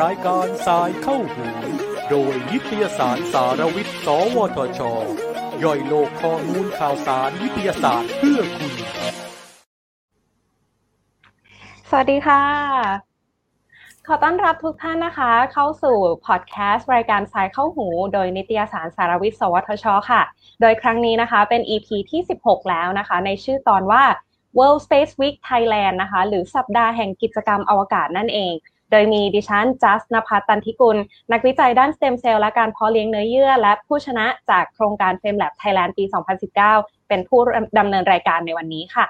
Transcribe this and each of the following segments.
รายการสายเข้าหูโดยนิตยสารสารวิทย์ สวทช ย่อยโลกข้อมูลข่าวสารวิทยาศาสตร์เพื่อคุณ สวัสดีค่ะ ขอต้อนรับทุกท่านนะคะ เข้าสู่พอดแคสต์รายการสายเข้าหู โดยนิตยสารสารวิทย์ สวทช ค่ะ โดยครั้งนี้นะคะเป็น EP ที่ 16 แล้วนะคะ ในชื่อตอนว่า World Space Week Thailand นะคะ หรือสัปดาห์แห่งกิจกรรมอวกาศนั่นเอง โดยมีดิฉันจัสนภัทรตันทิกุล นักวิจัยด้านสเต็มเซลล์และการเพาะเลี้ยงเนื้อเยื่อ และผู้ชนะจากโครงการ FameLab Thailand ปี 2019 เป็นผู้ดำเนินรายการในวันนี้ค่ะ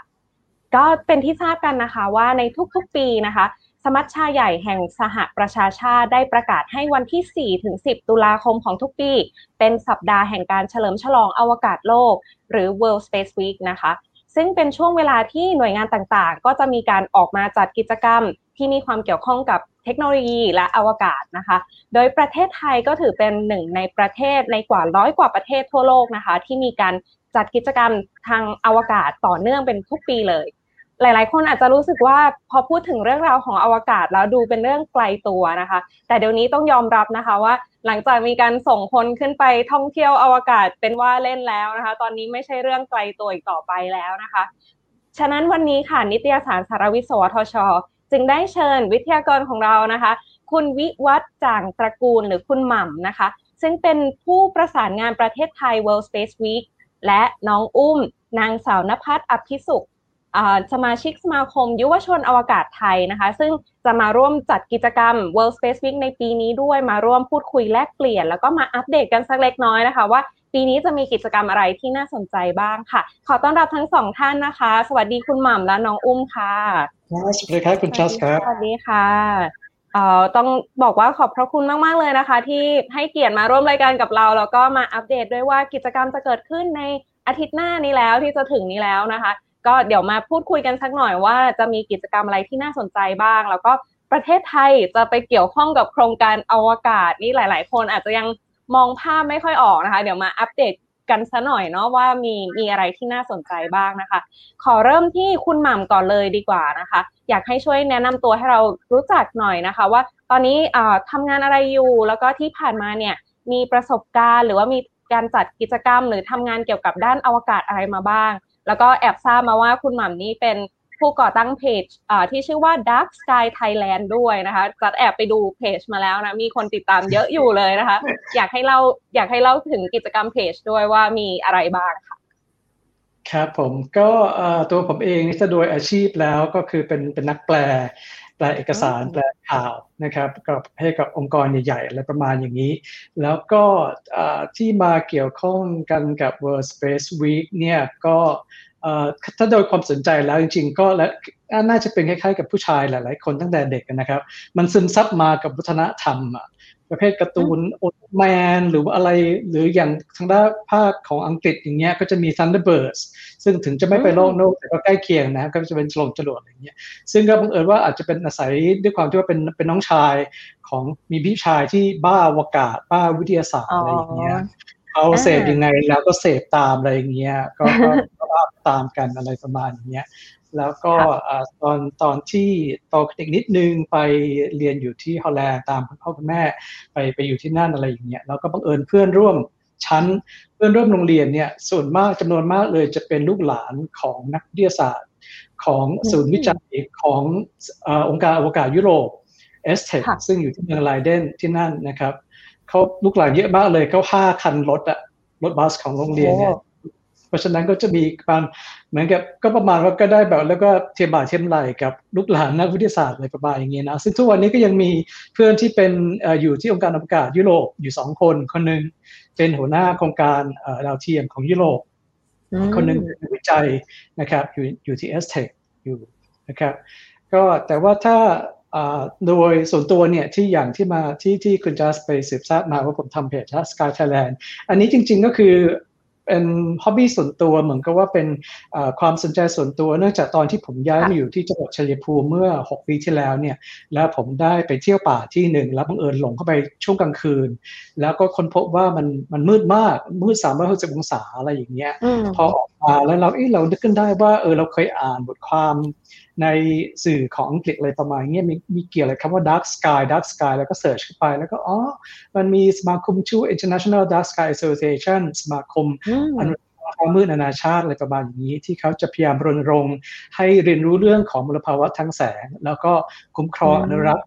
ก็เป็นที่ทราบกันนะคะว่าในทุกๆปีนะคะสมัชชาใหญ่แห่งสหประชาชาติได้ประกาศให้วันที่ 4 ถึง 10 ตุลาคมของทุกปี เป็นสัปดาห์แห่งการเฉลิมฉลองอวกาศโลก หรือ World Space Week นะคะ ซึ่งเป็นช่วงเวลาที่หน่วยงานต่างๆ ก็จะมีการออกมาจัดกิจกรรมที่มีความเกี่ยวข้องกับเทคโนโลยีและอวกาศนะคะ โดยประเทศไทยก็ถือเป็นหนึ่งในประเทศในกว่าร้อยกว่าประเทศทั่วโลกนะคะ ที่มีการจัดกิจกรรมทางอวกาศต่อเนื่องเป็นทุกปีเลย หลาย ๆ คนอาจจะรู้สึกว่าพอพูดถึงเรื่องราวของอวกาศแล้วดูเป็นเรื่องไกลตัวนะคะ แต่เดี๋ยวนี้ต้องยอมรับนะคะว่า หลังจากมีการส่งคนขึ้นไปท่องเที่ยวอวกาศเป็นว่าเล่นแล้วนะคะ ตอนนี้ไม่ใช่เรื่องไกลตัวอีกต่อไปแล้วนะคะ ฉะนั้นวันนี้ค่ะนิตยสารสารวิทย์สวทช จึงได้เชิญวิทยากรของเรานะคะ คุณวิวัฒจ่างตระกูลหรือคุณหม่ำนะคะ ซึ่งเป็นผู้ประสานงานประเทศไทย World Space Week และน้องอุ้ม นางสาวนภัสอภิสุข สมาชิกสมาคม ยุวชนอวกาศไทยนะคะ ซึ่งจะมาร่วมจัดกิจกรรม World Space Week ในปีนี้ด้วยมาร่วมพูดคุยแลกเปลี่ยน แล้วก็มาอัปเดตกันสักเล็กน้อยนะคะว่าปีนี้จะมีกิจกรรมอะไรที่น่าสนใจบ้างค่ะ ขอต้อนรับทั้งสองท่านนะคะ สวัสดีคุณหม่ำและน้องอุ้มค่ะสวัสดีครับคุณจัสครับสวัสดีค่ะเอ่อต้องบอกว่าขอบพระคุณมาก ๆ เลยนะคะ ที่ให้เกียรติมาร่วมรายการกับเรา แล้วก็มาอัปเดตด้วยว่ากิจกรรมจะเกิดขึ้นในอาทิตย์หน้านี้แล้วที่จะถึงนี้แล้วนะคะ ก็เดี๋ยวมาพูดคุยกันสักหน่อยว่าจะมีกิจกรรมอะไรที่น่าสนใจบ้าง แล้วก็ประเทศไทยจะไปเกี่ยวข้องกับโครงการอวกาศนี่หลาย ๆ คนอาจจะยังมองภาพไม่ค่อยออกนะคะ เดี๋ยวมาอัปเดตกันซะหน่อยเนาะว่ามีมีอะไรที่น่าสนใจบ้างนะคะ ขอเริ่มที่คุณหม่ำก่อนเลยดีกว่านะคะ อยากให้ช่วยแนะนำตัวให้เรารู้จักหน่อยนะคะ ว่าตอนนี้ทำงานอะไรอยู่แล้วก็ที่ผ่านมาเนี่ยมีประสบการณ์ หรือว่ามีการจัดกิจกรรม หรือทำงานเกี่ยวกับด้านอวกาศอะไรมาบ้าง แล้วก็แอบทราบมาว่าคุณหม่ำนี่เป็นผู้ก่อตั้งเพจที่ชื่อว่า Dark Sky Thailand ด้วยนะคะจัดแอบไปดูเพจมาแล้วนะ มีคนติดตามเยอะอยู่เลยนะคะ อยากให้เล่าอยากให้เล่าถึงกิจกรรมเพจด้วยว่ามีอะไรบ้างค่ะ ครับผมก็ตัวผมเองนี่จะโดยอาชีพแล้วก็คือเป็นเป็นนักแปล แปลเอกสารแปลข่าวนะครับกับให้กับองค์กรใหญ่ๆอะไรประมาณอย่างนี้ แล้วก็ที่มาเกี่ยวข้องกันกับ World Space Week เนี่ยก็ถ้าโดยความสนใจแล้วจริงๆ ก็และน่าจะเป็นคล้ายๆ กับผู้ชายหลายๆ คนตั้งแต่เด็กนะครับ มันซึมซับมากับวัฒนธรรม ประเภทการ์ตูนโอแมนหรือว่าอะไรหรืออย่างทางด้านภาคของอังกฤษอย่างเงี้ยก็จะมี Thunderbirds ซึ่งถึงจะไม่ไปโลกโลกแต่ก็ใกล้เคียงนะก็จะเป็นฉลงจรวดอะไรเงี้ยซึ่งก็บังเอิญว่าอาจจะเป็นอาศัยด้วยความที่ว่าเป็นเป็นน้องชายของมีพี่ชายที่บ้าอวกาศบ้าวิทยาศาสตร์อะไรอย่างเงี้ย เขาเสพยังไงแล้วก็เสพตามอะไรอย่างเงี้ยก็ก็ตามกันอะไรประมาณอย่างเงี้ยแล้วก็ตอนตอนที่โตขึ้นอีกนิดนึงไปเรียนอยู่ที่ฮอลแลนด์ตามคุณพ่อคุณแม่ไปไปอยู่ที่นั่นอะไรอย่างเงี้ยแล้วก็บังเอิญเพื่อนร่วมชั้นเพื่อนร่วมโรงเรียนเนี่ยส่วนมากจำนวนมากเลยจะเป็นลูกหลานของนักวิทยาศาสตร์ ของศูนย์วิจัยขององค์การอวกาศยุโรป ESTEC ซึ่งอยู่ที่เมืองไลเดนที่นั่นนะครับ เขาลูกหลานเยอะมากเลยเขา 5 คันรถอะรถบัสของโรงเรียนเนี่ยเพราะฉะนั้นก็จะมีการเหมือนกับก็ประมาณว่าก็ได้แบบ แล้วก็เทียมบ่าเทียมไหลกับลูกหลานนักวิทยาศาสตร์อะไรประมาณอย่างเงี้ยนะซึ่งทุกวันนี้ก็ยังมีเพื่อนที่เป็นอยู่ที่องค์การอวกาศยุโรปอยู่สองคนคนหนึ่งเป็นหัวหน้าโครงการดาวเทียมของยุโรป คนหนึ่งเป็นวิจัยนะครับอยู่อยู่ที่เอสเทคอยู่นะครับ ก็แต่ว่าถ้า โดยส่วนตัวเนี่ยที่อย่างที่มาที่ที่คุณจัสไปสืบทราบมาว่าผมทำเพจสกายไทยแลนด์อันนี้จริงๆก็คือเป็นฮ็อบบี้ส่วนตัวเหมือนกับว่าเป็นความสนใจส่วนตัว เนื่องจากตอนที่ผมย้ายมาอยู่ที่จังหวัดชัยภูมิเมื่อ 6 ปีที่แล้วเนี่ยแล้วผมได้ไปเที่ยวป่าที่หนึ่งแล้วบังเอิญหลงเข้าไปช่วงกลางคืน แล้วก็ค้นพบว่ามันมันมืดมากมืดสามร้อยหกสิบองศาอะไรอย่างเงี้ยพอออกมาแล้วเราเอ้เรานึกขึ้นได้ว่าเออเราเคยอ่านบทความ ในสื่อของอังกฤษอะไรประมาณนี้มีมีเกี่ยวอะไรคำว่า dark sky dark sky แล้วก็เสิร์ชเข้าไปแล้วก็อ๋อ มันมีสมาคมชื่อ international dark sky association สมาคมอนุความมืดนานาชาติอะไรประมาณอย่างนี้ ที่เขาจะพยายามรณรงค์ให้เรียนรู้เรื่องของมลภาวะทางแสง แล้วก็คุ้มครองอนุรักษ์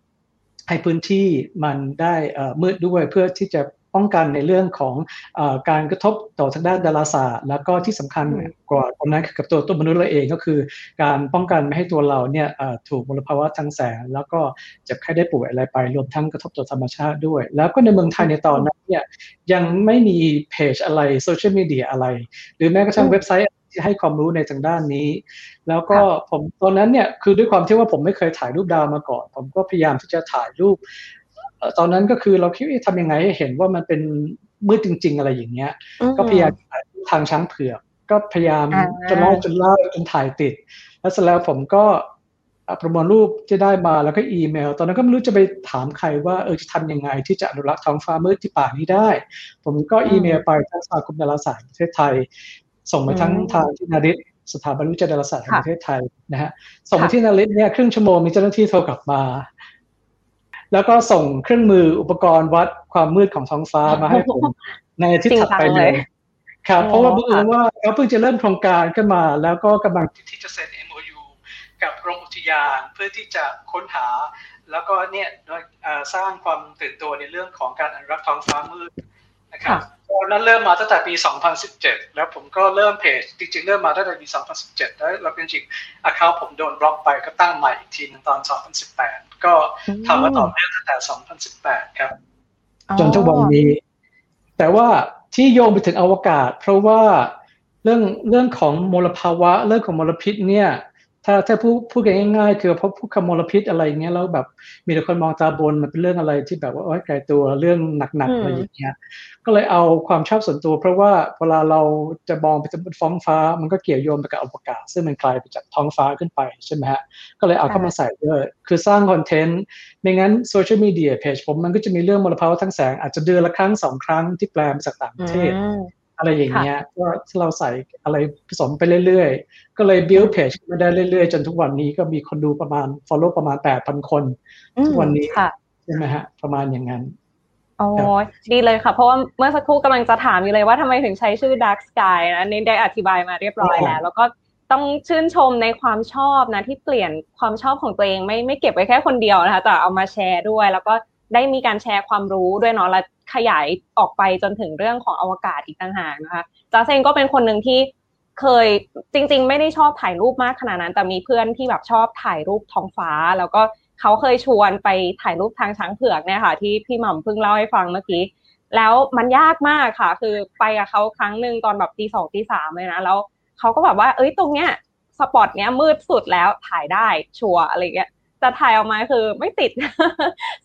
ให้พื้นที่มันได้มืดด้วยเพื่อที่จะ ป้องกันในเรื่องของอการกระทบต่อทางด้านดาราศาสตร์ แล้วก็ที่สำคัญกว่าตรงนั้นกับตัวตัวมนุษย์เราเองก็คือ การป้องกันไม่ให้ตัวเราเนี่ยถูกมลภาวะทางแสง แล้วก็เจ็บไข้ได้ป่วยอะไรไป รวมทั้งกระทบต่อธรรมชาติด้วย แล้วก็ในเมืองไทยในตอนนั้นเนี่ยยังไม่มีเพจอะไรโซเชียลมีเดียอะไร หรือแม้กระทั่งเว็บไซต์ที่ให้ความรู้ในทางด้านนี้ แล้วก็ผมตอนนั้นเนี่ยคือด้วยความที่ว่าผมไม่เคยถ่ายรูปดาวมาก่อน ผมก็พยายามที่จะถ่ายรูป ตอนนั้นก็คือเราคิดว่าทำยังไงให้เห็นว่ามันเป็นมืดจริง ๆ อะไรอย่างเงี้ย ก็พยายามทางช้างเผือกก็พยายามจนเล่าจนเล่าจนถ่ายติด แล้วเสร็จแล้วผมก็ประมวลรูปที่ได้มาแล้วก็อีเมล ตอนนั้นก็ไม่รู้จะไปถามใครว่าเออจะทำยังไงที่จะอนุรักษ์ท้องฟ้ามืดที่ป่านี้ได้ ผมก็อีเมลไปทั้งสมาคมดาราศาสตร์ประเทศไทย ส่งไปทั้งทางที่นาริศสถาบันวิจัยดาราศาสตร์แห่งประเทศไทยนะฮะส่งไปที่นาริศเนี่ยครึ่งชั่วโมงมีเจ้าหน้าที่โทรกลับมา แล้วก็ส่งเครื่องมืออุปกรณ์วัดความมืดของท้องฟ้ามาให้ผมในที่ถัดไปเลยครับ เพราะว่าบังเอิญว่าเขาเพิ่งจะเริ่มโครงการขึ้นมา แล้วก็กำลังที่จะเซ็น MOU กับกรมอุทยานเพื่อที่จะค้นหา แล้วก็เนี่ยสร้างความตื่นตัวในเรื่องของการอนุรักษ์ท้องฟ้ามืด นะครับตอนนั้นเริ่มมาตั้งแต่ปี 2017 แล้วผมก็เริ่มเพจจริงๆ เริ่มมาตั้งแต่ปี 2017 แล้วเราเป็นจริงอาคาผมโดนบล็อกไปก็ตั้งใหม่อีกทีนึงตอน 2018 ก็ทำมาต่อเนื่องตั้งแต่ 2018 ครับ จนทุกวันนี้ แต่ว่าที่โยงไปถึงอวกาศ เพราะว่าเรื่องเรื่องของมลภาวะเรื่องของมลพิษเนี่ย ถ้าถ้าพูดพูดกันง่ายๆคือพบพวกคมลพิษอะไรเงี้ยแล้วแบบมีแต่คนมองตาบนมันเป็นเรื่องอะไรที่แบบว่าโอ้ยไกลตัวเรื่องหนักๆอะไรอย่างเงี้ยก็เลยเอาความชอบส่วนตัว เพราะว่าเวลาเราจะมองไปบนฟ้องฟ้า มันก็เกี่ยวโยงไปกับอวกาศ ซึ่งมันไกลไปจากท้องฟ้าขึ้นไปใช่ไหมฮะก็เลยเอาเข้ามาใส่ด้วยคือสร้างคอนเทนต์ไม่งั้นโซเชียลมีเดียเพจผมมันก็จะมีเรื่องมลภาวะทั้งแสงอาจจะเดือนละครั้งสองครั้งที่แปลมาจากต่างประเทศ อะไรอย่างเงี้ยก็เราใส่อะไรผสมไปเรื่อยๆ ก็เลย build page มาได้เรื่อยๆ จนทุกวันนี้ก็มีคนดูประมาณ follow ประมาณแปดพันคน ทุกวันนี้ใช่ไหมฮะ ประมาณอย่างนั้นโอ้ดีเลยค่ะ เพราะว่าเมื่อสักครู่กำลังจะถามอยู่เลยว่าทำไมถึงใช้ชื่อ Dark Sky นะนี่ได้อธิบายมาเรียบร้อยแล้ว แล้วก็ต้องชื่นชมในความชอบนะ ที่เปลี่ยนความชอบของตัวเองไม่ไม่เก็บไว้แค่คนเดียวนะคะ แต่เอามาแชร์ด้วย แล้วก็ ได้มีการแชร์ความรู้ด้วยเนาะและขยายออกไปจนถึงเรื่องของอวกาศอีกต่างหากนะคะจ้าเซงก็เป็นคนหนึ่งที่เคยจริง ๆ ไม่ได้ชอบถ่ายรูปมากขนาดนั้น แต่มีเพื่อนที่แบบชอบถ่ายรูปท้องฟ้า แล้วก็เขาเคยชวนไปถ่ายรูปทางช้างเผือกเนี่ยค่ะ ที่พี่หม่ำเพิ่งเล่าให้ฟังเมื่อกี้แล้วมันยากมากค่ะ คือไปกับเขาครั้งหนึ่งตอนแบบตีสองตีสามเลยนะแล้วเขาก็แบบว่า เอ้ยตรงเนี้ยสปอตเนี้ยมืดสุดแล้วถ่ายได้ชัวอะไรเงี้ย จะถ่ายออกมาคือไม่ติด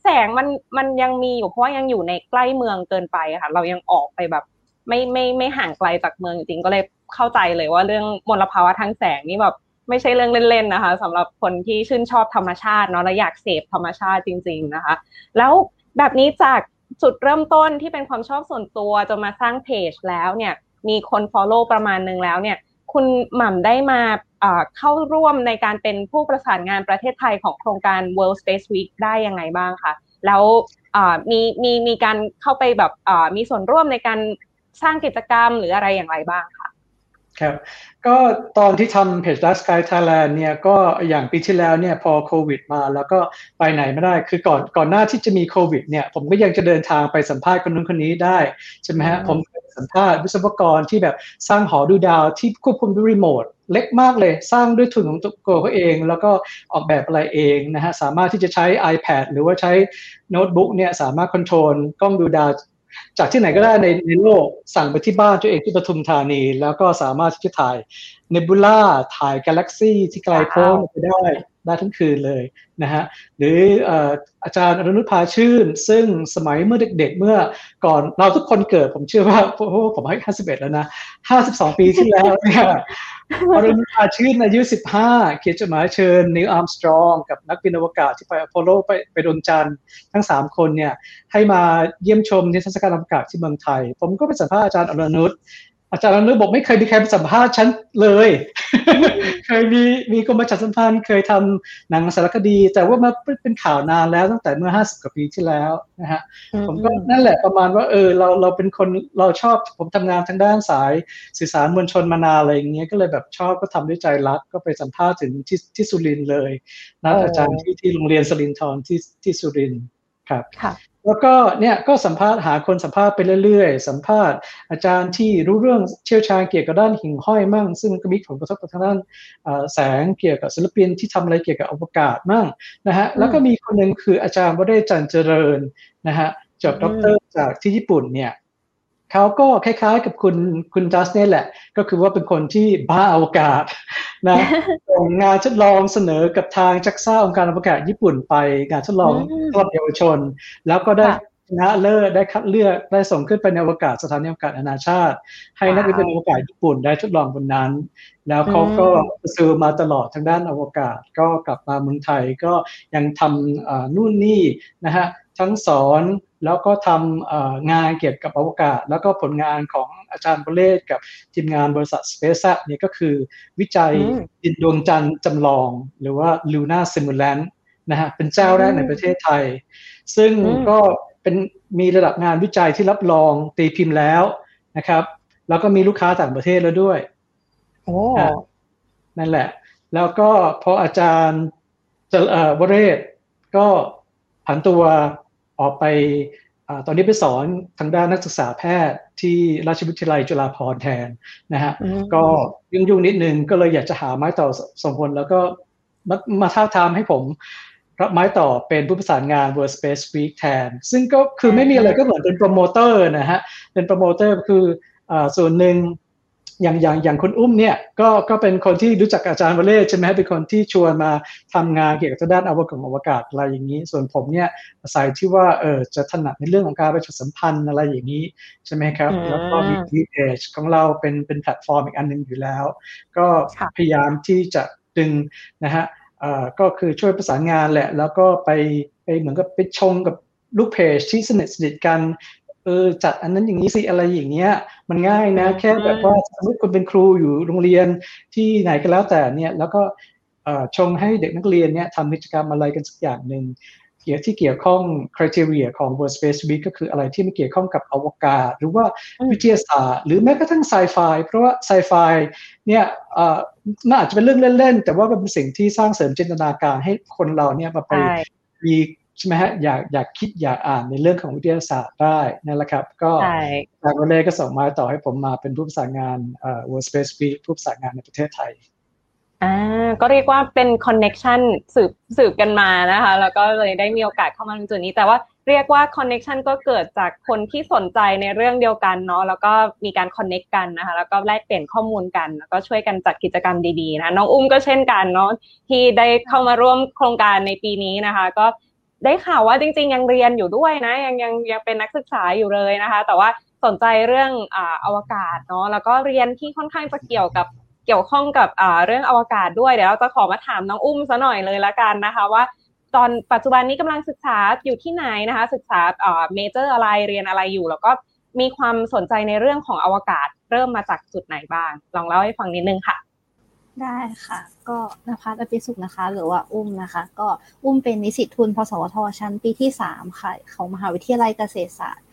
แสงมันมันยังมีอยู่เพราะว่ายังอยู่ในใกล้เมืองเกินไปค่ะ เรายังออกไปแบบ ไม่ไม่ไม่ห่างไกลจากเมืองจริงก็เลยเข้าใจเลยว่าเรื่องมลภาวะทางแสงนี่แบบไม่ใช่เรื่องเล่นๆนะคะสำหรับคนที่ชื่นชอบธรรมชาติเนาะและอยากเสพธรรมชาติจริง ๆนะคะ แล้วแบบนี้จากจุดเริ่มต้นที่เป็นความชอบส่วนตัวจนมาสร้างเพจแล้วเนี่ย มีคน follow ประมาณหนึ่งแล้วเนี่ย คุณหม่ำได้มาเข้าร่วมในการเป็นผู้ประสานงานประเทศไทยของโครงการ World Space Week ได้ยังไงบ้างคะแล้วมีมีมีการเข้าไปแบบมีส่วนร่วมในการสร้างกิจกรรมหรืออะไรอย่างไรบ้างคะครับก็ตอนที่ทำเพจ Last Sky Thailand เนี่ยก็อย่างปีที่แล้วเนี่ยพอโควิดมาแล้วก็ไปไหนไม่ได้คือก่อนก่อนหน้าที่จะมีโควิดเนี่ยผมก็ยังจะเดินทางไปสัมภาษณ์คนนู้นคนนี้ได้ใช่ไหมฮะผม สัมภาษณ์วิศวกรที่แบบสร้างหอดูดาวที่ควบคุมด้วยรีโมทเล็กมากเลยสร้างด้วยทุนของตัวเขาเอง แล้วก็ออกแบบอะไรเองนะฮะสามารถที่จะใช้ iPad หรือว่าใช้โน้ตบุ๊กเนี่ยสามารถ control กล้องดูดาวจากที่ไหนก็ได้ในในโลกสั่งไปที่บ้านตัวเองที่ปทุมธานี แล้วก็สามารถที่จะถ่ายเนบูล่าถ่ายกาแล็กซี่ที่ไกลโพ้นไปได้ ได้ทั้งคืนเลยนะฮะหรืออาจารย์อนุนุพาชื่น ซึ่งสมัยเมื่อเด็กๆเมื่อก่อนเราทุกคนเกิดผมเชื่อว่าเพราะผมให้ 51 แล้วนะ 52 ปีที่แล้วเนี่ยอนุนุพาชื่นอายุ 15 เขียนจดหมายเชิญนิวอาร์มสตรองกับนักบินอวกาศที่ไปอพอลโลไปไปดวงจันทร์ทั้ง 3 คนเนี่ยให้มาเยี่ยมชมนิทรรศการอวกาศที่เมืองไทย ผมก็ไปสัมภาษณ์อาจารย์อนุนุช อาจารย์นึกบอกไม่เคยมีใครสัมภาษณ์ฉันเลย เคยมีมีกรมประชาสัมพันธ์เคยทำหนังสารคดี แต่ว่ามาเป็นข่าวนานแล้วตั้งแต่เมื่อห้าสิบกว่าปีที่แล้วนะฮะผมก็นั่นแหละประมาณว่าเออเราเราเป็นคนเราชอบผมทำงานทางด้านสายสื่อสารมวลชนมานานอะไรอย่างเงี้ยก็เลยแบบชอบก็ทำด้วยใจรักก็ไปสัมภาษณ์ถึงที่ที่สุรินทร์เลยนัดอาจารย์ที่ที่โรงเรียนสรินทร์ที่ที่สุรินทร์ครับ แล้วก็เนี่ยก็สัมภาษณ์หาคนสัมภาษณ์ไปเรื่อยๆ สัมภาษณ์อาจารย์ที่รู้เรื่องเชี่ยวชาญเกี่ยวกับด้านหิ่งห้อยมั่ง ซึ่งก็มีผลกระทบกับทางด้านแสงเกี่ยวกับศิลปินที่ทำอะไรเกี่ยวกับอวกาศมั่งนะฮะแล้วก็มีคนหนึ่งคืออาจารย์วเดจันเจริญนะฮะจบด็อกเตอร์จากที่ญี่ปุ่นเนี่ย เขาก็คล้ายๆกับคุณคุณจัสเนี่ยแหละ ก็คือว่าเป็นคนที่บ้าอวกาศนะส่งงานทดลองเสนอกับทางจักซ่าองค์การอวกาศญี่ปุ่นไปงานทดลองสำหรับเยาวชน แล้วก็ได้ชนะเลิศได้คัดเลือกได้ส่งขึ้นไปในอวกาศสถานีอวกาศนานาชาติ ให้นักวิทยาอวกาศญี่ปุ่นได้ทดลองบนนั้น แล้วเขาก็ซื้อมาตลอดทางด้านอวกาศ ก็กลับมาเมืองไทยก็ยังทำนู่นนี่นะฮะ ทั้งสอนแล้วก็ทำงานเกี่ยวกับอวกาศ แล้วก็ผลงานของอาจารย์บรเลศกับทีมงานบริษัท SpaceX เนี่ยก็คือวิจัยดินดวงจันทร์จำลอง หรือว่า Luna Simulant นะฮะเป็นเจ้าแรกในประเทศไทย ซึ่งก็เป็นมีระดับงานวิจัยที่รับรองตีพิมพ์แล้วนะครับ แล้วก็มีลูกค้าต่างประเทศแล้วด้วยโอ้นั่นแหละ แล้วก็พออาจารย์วเรศก็ผันตัว ออกไปตอนนี้ไปสอนทางด้านนักศึกษาแพทย์ที่ราชวิทยาลัยจุฬาภรณ์แทนนะฮะก็ยุ่งยุ่งนิดนึงก็เลยอยากจะหาไม้ต่อสมพลแล้วก็มามาทาบทามให้ผมรับไม้ต่อเป็นผู้ประสานงาน World Space Week แทน ซึ่งก็คือไม่มีอะไรก็เหมือนเป็นโปรโมเตอร์นะฮะเป็นโปรโมเตอร์คืออส่วนหนึ่ง อย่างอย่างอย่างคุณอุ้มเนี่ยก็ก็เป็นคนที่รู้จักอาจารย์วเล่ใช่ไหมเป็นคนที่ชวนมาทำงานเกี่ยวกับด้านอวกาศอวกาศอะไรอย่างนี้ ส่วนผมเนี่ยอาศัยที่ว่าเออจะถนัดในเรื่องของการประชาสัมพันธ์อะไรอย่างนี้ใช่ไหมครับ แล้วก็มีมีเพจของเราเป็นเป็นแพลตฟอร์มอีกอันหนึ่งอยู่แล้ว ก็พยายามที่จะดึงนะฮะเอ่อก็คือช่วยประสานงานแหละ แล้วก็ไปไปเหมือนกับไปชงกับลูกเพจที่สนิทสนิทกัน เออจัดอันนั้นอย่างนี้สิอะไรอย่างเงี้ย มันง่ายนะ แค่แบบว่าสมมติคุณเป็นครูอยู่โรงเรียนที่ไหนก็แล้วแต่เนี่ยแล้วก็ชงให้เด็กนักเรียนเนี่ยทำกิจกรรมอะไรกันสักอย่างหนึ่งเกี่ยวที่เกี่ยวข้องคุณทีเรียของ World Space Week ก็คืออะไรที่ไม่เกี่ยวข้องกับอวกาศ หรือว่าวิทยาศาสตร์ หรือแม้กระทั่งไซไฟเพราะว่าไซไฟเนี่ยน่าอาจจะเป็นเรื่องเล่น ๆ แต่ว่าเป็นสิ่งที่สร้างเสริมจินตนาการให้คนเราเนี่ยมาไปมี ใช่ไหมฮะอยากอยากคิดอยากอ่านในเรื่องของวิทยาศาสตร์ได้นั่นแหละครับ ก็ทางวันเล่ก็ส่งมาต่อให้ผมมาเป็นผู้ประสานงานเอ่อ World Space Week ผู้ประสานงานในประเทศไทยอ่าก็เรียกว่าเป็น connection สืบสืบกันมานะคะ แล้วก็เลยได้มีโอกาสเข้ามาในจุดนี้ แต่ว่าเรียกว่า connection ก็เกิดจากคนที่สนใจในเรื่องเดียวกันเนาะแล้วก็มีการ connect กันนะคะแล้วก็แลกเปลี่ยนข้อมูลกัน แล้วก็ช่วยกันจัดกิจกรรมดีๆนะน้องอุ้มก็เช่นกันเนาะที่ได้เข้ามาร่วมโครงการในปีนี้นะคะ ก็ ได้ข่าวว่าจริง ๆ ยังเรียนอยู่ด้วยนะ ยังยังยังเป็นนักศึกษาอยู่เลยนะคะ แต่ว่าสนใจเรื่องอ่าอวกาศเนาะแล้วก็เรียนที่ค่อนข้างจะเกี่ยวกับเกี่ยวข้องกับอ่าเรื่องอวกาศด้วยเดี๋ยวเราจะขอมาถามน้องอุ้มซะหน่อยเลยละกันนะคะว่า ตอนปัจจุบันนี้กำลังศึกษาอยู่ที่ไหนนะคะ ศึกษาอ่าเมเจอร์อะไรเรียนอะไรอยู่ แล้วก็มีความสนใจในเรื่องของอวกาศ เริ่มมาจากจุดไหนบ้าง ลองเล่าให้ฟังนิดนึงค่ะ ได้ค่ะ ก็นภัสอภิสุขนะคะ หรือว่าอุ้มนะคะ ก็อุ้มเป็นนิสิตทุนพสวทชั้นปีที่สามค่ะของมหาวิทยาลัยเกษตรศาสตร์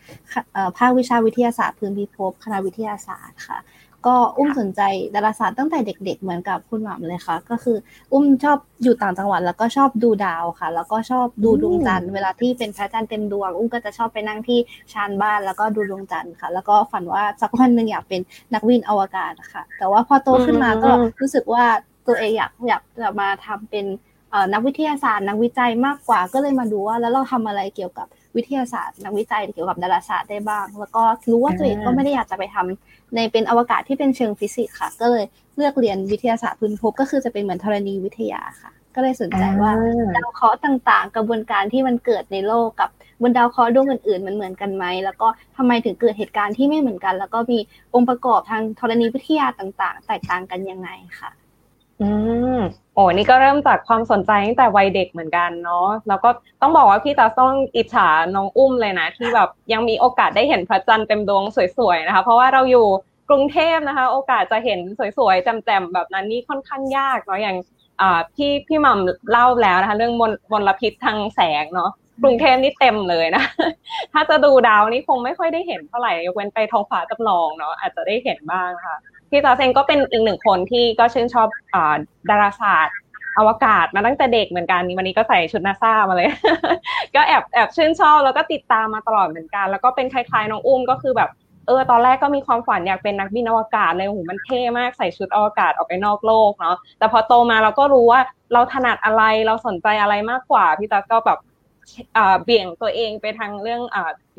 ภาควิชาวิทยาศาสตร์พื้นพิภพคณะวิทยาศาสตร์ค่ะ ก็อุ้มสนใจดาราศาสตร์ตั้งแต่เด็ก ๆ เหมือนกับคุณหม่ำเลยค่ะ ก็คือ อุ้มชอบอยู่ต่างจังหวัดแล้วก็ชอบดูดาวค่ะ แล้วก็ชอบดูดวงจันทร์เวลาที่เป็นพระจันทร์เต็มดวง อุ้มก็จะชอบไปนั่งที่ชานบ้านแล้วก็ดูดวงจันทร์ค่ะ แล้วก็ฝันว่าสักวันหนึ่งอยากเป็นนักวินอวกาศค่ะ แต่ว่าพอโตขึ้นมาก็รู้สึกว่าตัวเองอยากอยากจะมาทำเป็นนักวิทยาศาสตร์นักวิจัยมากกว่าก็เลยมาดูว่า แล้วเราทำอะไรเกี่ยวกับ วิทยาศาสตร์ นักวิจัยเกี่ยวกับดาราศาสตร์ได้บ้าง แล้วก็รู้ว่าตัวเองก็ไม่ได้อยากจะไปทำในเป็นอวกาศที่เป็นเชิงฟิสิกส์ค่ะ ก็เลยเลือกเรียนวิทยาศาสตร์พื้นพบก็คือจะเป็นเหมือนธรณีวิทยาค่ะ ก็เลยสนใจว่าดาวเคราะห์ต่างๆ กระบวนการที่มันเกิดในโลกกับบนดาวเคราะห์ดวงอื่นๆ มันเหมือนกันไหม แล้วก็ทำไมถึงเกิดเหตุการณ์ที่ไม่เหมือนกัน แล้วก็มีองค์ประกอบทางธรณีวิทยาต่างๆ แตกต่างกันยังไงค่ะ อืมโอ้นี่ก็เริ่มจากความสนใจตั้งแต่วัยเด็กเหมือนกันเนาะแล้วก็ต้องบอกว่าพี่ตาต้องอิจฉาน้องอุ้มเลยนะ ที่แบบยังมีโอกาสได้เห็นพระจันทร์เต็มดวงสวยๆนะคะ เพราะว่าเราอยู่กรุงเทพนะคะ โอกาสจะเห็นสวยๆแจ่มๆแบบนั้นนี่ค่อนข้างยากเนาะอย่างพี่พี่หม่ำเล่าแล้วนะคะ เรื่องมลมลพิษทางแสงเนาะกรุงเทพนี่เต็มเลยนะ ถ้าจะดูดาวนี่คงไม่ค่อยได้เห็นเท่าไหร่ยกเว้นไปท้องฟ้าจำลองเนาะอาจจะได้เห็นบ้างค่ะ พี่จอเซงก็เป็นอีกหนึ่งคนที่ก็ชื่นชอบอดาราศาสตร์อวกาศมาตั้งแต่เด็กเหมือนกันวันนี้ก็ใส่ชุดนาซามาเลย ก็แอบแอบชื่นชอบแล้วก็ติดตามมาตลอดเหมือนกัน แล้วก็เป็นคล้ายๆน้องอุ้มก็คือแบบเออตอนแรกก็มีความฝันอยากเป็นนักบินอวกาศเลยโหมันเท่มากใส่ชุดอวกาศออกไปนอกโลกเนาะแต่พอโตมาเราก็รู้ว่าเราถนัดอะไรเราสนใจอะไรมากกว่าพี่ตาก็แบบเบี่ยงตัวเองไปทางเรื่อง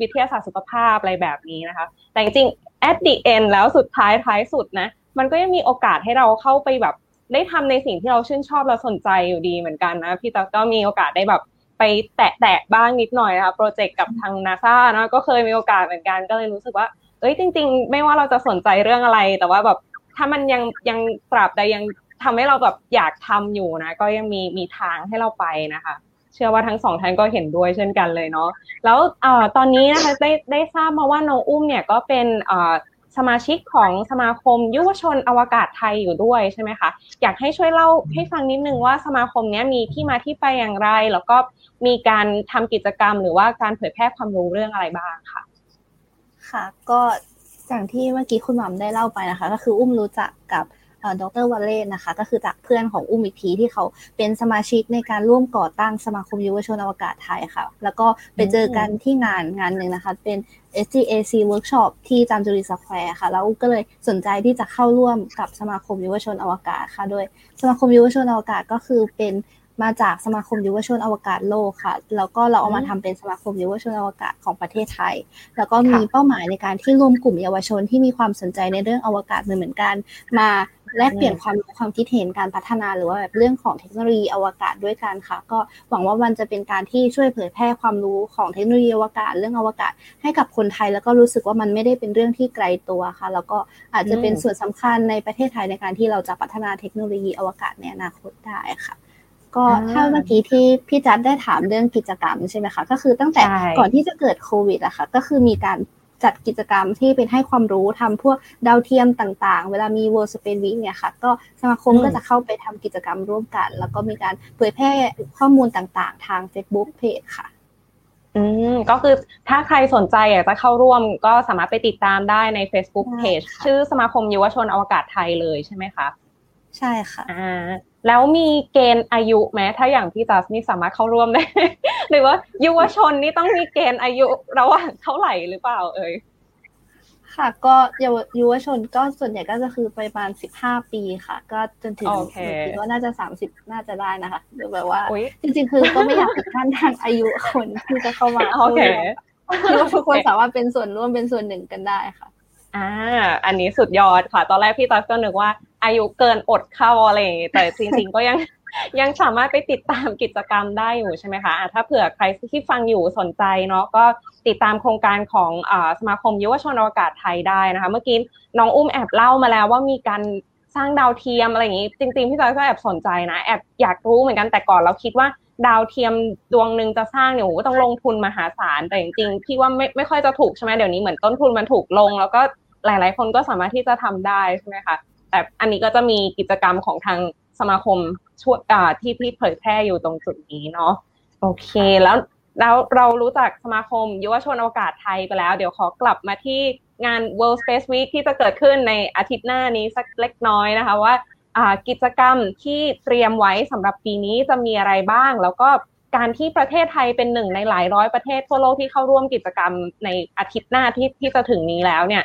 วิทยาศาสตร์สุขภาพอะไรแบบนี้นะคะ แต่จริง at the end แล้วสุดท้ายท้ายสุดนะ มันก็ยังมีโอกาสให้เราเข้าไปแบบได้ทำในสิ่งที่เราชื่นชอบเราสนใจอยู่ดีเหมือนกันนะพี่ตาก็มีโอกาสได้แบบไปแตะแตะบ้างนิดหน่อยนะคะโปรเจกต์กับทางนาซานะก็เคยมีโอกาสเหมือนกันก็เลยรู้สึกว่า เอ้ยจริง ๆ ไม่ว่าเราจะสนใจเรื่องอะไร แต่ว่าแบบถ้ามันยังยังตราบใดยังทำให้เราแบบอยากทำอยู่นะ ก็ยังมีมีทางให้เราไปนะคะ เชื่อว่าทั้งสองท่านก็เห็นด้วยเช่นกันเลยเนาะแล้วอตอนนี้นะคะได้ได้ทราบมาว่าน้องอุ้มเนี่ยก็เป็นสมาชิกของสมาคมยุวชนอวกาศไทยอยู่ด้วยใช่ไหมคะอยากให้ช่วยเล่าให้ฟังนิดนึงว่าสมาคมนี้มีที่มาที่ไปอย่างไร แล้วก็มีการทำกิจกรรม หรือว่าการเผยแพร่ความรู้เรื่องอะไรบ้างค่ะค่ะ ก็อย่างที่เมื่อกี้คุณหม่ำได้เล่าไปนะคะ ก็คืออุ้มรู้จักกับ ดรวัลเล่นะคะ ก็คือจากเพื่อนของอุ้มอีกทีที่เขาเป็นสมาชิกในการร่วมก่อตั้งสมาคมยุวชนอวกาศไทยค่ะ แล้วก็ไปเจอกันที่งานงานหนึ่งนะคะ เป็น SGAC Workshop ที่จามจุรีสแควร์ค่ะ แล้วก็เลยสนใจที่จะเข้าร่วมกับสมาคมยุวชนอวกาศค่ะ โดยสมาคมยุวชนอวกาศก็คือเป็นมาจากสมาคมยุวชนอวกาศโลกค่ะ แล้วก็เราเอามาทำเป็นสมาคมยุวชนอวกาศของประเทศไทย แล้วก็มีเป้าหมายในการที่รวมกลุ่มเยาวชนที่มีความสนใจในเรื่องอวกาศเหมือนเหมือนกัน มา แลกเปลี่ยนความความคิดเห็นการพัฒนาหรือว่าแบบเรื่องของเทคโนโลยีอวกาศด้วยกันค่ะ ก็หวังว่ามันจะเป็นการที่ช่วยเผยแพร่ความรู้ของเทคโนโลยีอวกาศเรื่องอวกาศ ให้กับคนไทยแล้วก็รู้สึกว่ามันไม่ได้เป็นเรื่องที่ไกลตัวค่ะ แล้วก็อาจจะเป็นส่วนสำคัญในประเทศไทยในการที่เราจะพัฒนาเทคโนโลยีอวกาศในอนาคตได้ค่ะก็ถ้าเมื่อกี้ที่พี่จัดได้ถามเรื่องกิจกรรมใช่ไหมคะ ก็คือตั้งแต่ก่อนที่จะเกิดโควิดอะค่ะก็คือมีการ จัดกิจกรรมที่เป็นให้ความรู้ทำพวกดาวเทียมต่างๆ เวลามี World Space Week เนี่ยค่ะ ก็สมาคมก็จะเข้าไปทำกิจกรรมร่วมกัน แล้วก็มีการเผยแพร่ข้อมูลต่างๆ ทาง Facebook Page ค่ะอืมก็คือถ้าใครสนใจอยากจะเข้าร่วมก็สามารถไปติดตามได้ใน Facebook Page ชื่อสมาคมยุวชนอวกาศไทยเลยใช่ไหมคะ ใช่ค่ะอ่าแล้วมีเกณฑ์อายุไหมถ้าอย่างพี่จัสนี่สามารถเข้าร่วมได้ หรือว่ายุวชนนี่ต้องมีเกณฑ์อายุระหว่างเท่าไหร่หรือเปล่า เอ่ยค่ะ ก็เยาวยุวชนก็ส่วนใหญ่ก็จะคือประมาณสิบห้าปีค่ะ ก็จนถึงคิดว่าน่าจะสามสิบน่าจะได้นะคะหรือแบบว่า จริงๆ คือก็ไม่อยากปิดกั้นทางอายุคนที่จะเข้ามาโอเคคิดว่าทุกคนสามารถเป็นส่วนร่วมเป็นส่วนหนึ่งกันได้ค่ะ อ่า อันนี้สุดยอดค่ะ ตอนแรกพี่ตัสก็นึกว่า อายุเกินอดเข้าอะไรอย่างงี้แต่จริงๆก็ยังยังสามารถไปติดตามกิจกรรมได้อยู่ใช่ไหมคะะถ้าเผื่อใครที่ฟังอยู่สนใจเนาะก็ติดตามโครงการของอสมาคมยุวชนอวกาศไทยได้นะคะ เมื่อกี้น้องอุ้มแอบเล่ามาแล้วว่ามีการสร้างดาวเทียมอะไรอย่างนี้ จริงๆพี่จอยก็แอบสนใจนะแอบอยากรู้เหมือนกันแต่ก่อนเราคิดว่าดาวเทียมดวงหนึ่งจะสร้างเนี่ยโอ้ต้องลงทุนมหาศาลแต่จริงๆพี่ว่าไม่ไม่ค่อยจะถูกใช่ไหมเดี๋ยวนี้เหมือนต้นทุนมันถูกลง แล้วก็ หลาย ๆ คนก็สามารถที่จะทำได้ใช่ไหมคะแต่อันนี้ก็จะมีกิจกรรมของทางสมาคมช่วยที่ที่เผยแพร่อยู่ตรงจุดนี้เนาะโอเคแล้วแล้วเรารู้จักสมาคมยุวชนอวกาศไทยไปแล้ว เดี๋ยวขอกลับมาที่งาน World Space Week ที่จะเกิดขึ้นในอาทิตย์หน้านี้สักเล็กน้อยนะคะว่ากิจกรรมที่เตรียมไว้สำหรับปีนี้จะมีอะไรบ้าง แล้วก็การที่ประเทศไทยเป็นหนึ่งในหลายร้อยประเทศทั่วโลกที่เข้าร่วมกิจกรรมในอาทิตย์หน้าที่ที่จะถึงนี้แล้วเนี่ย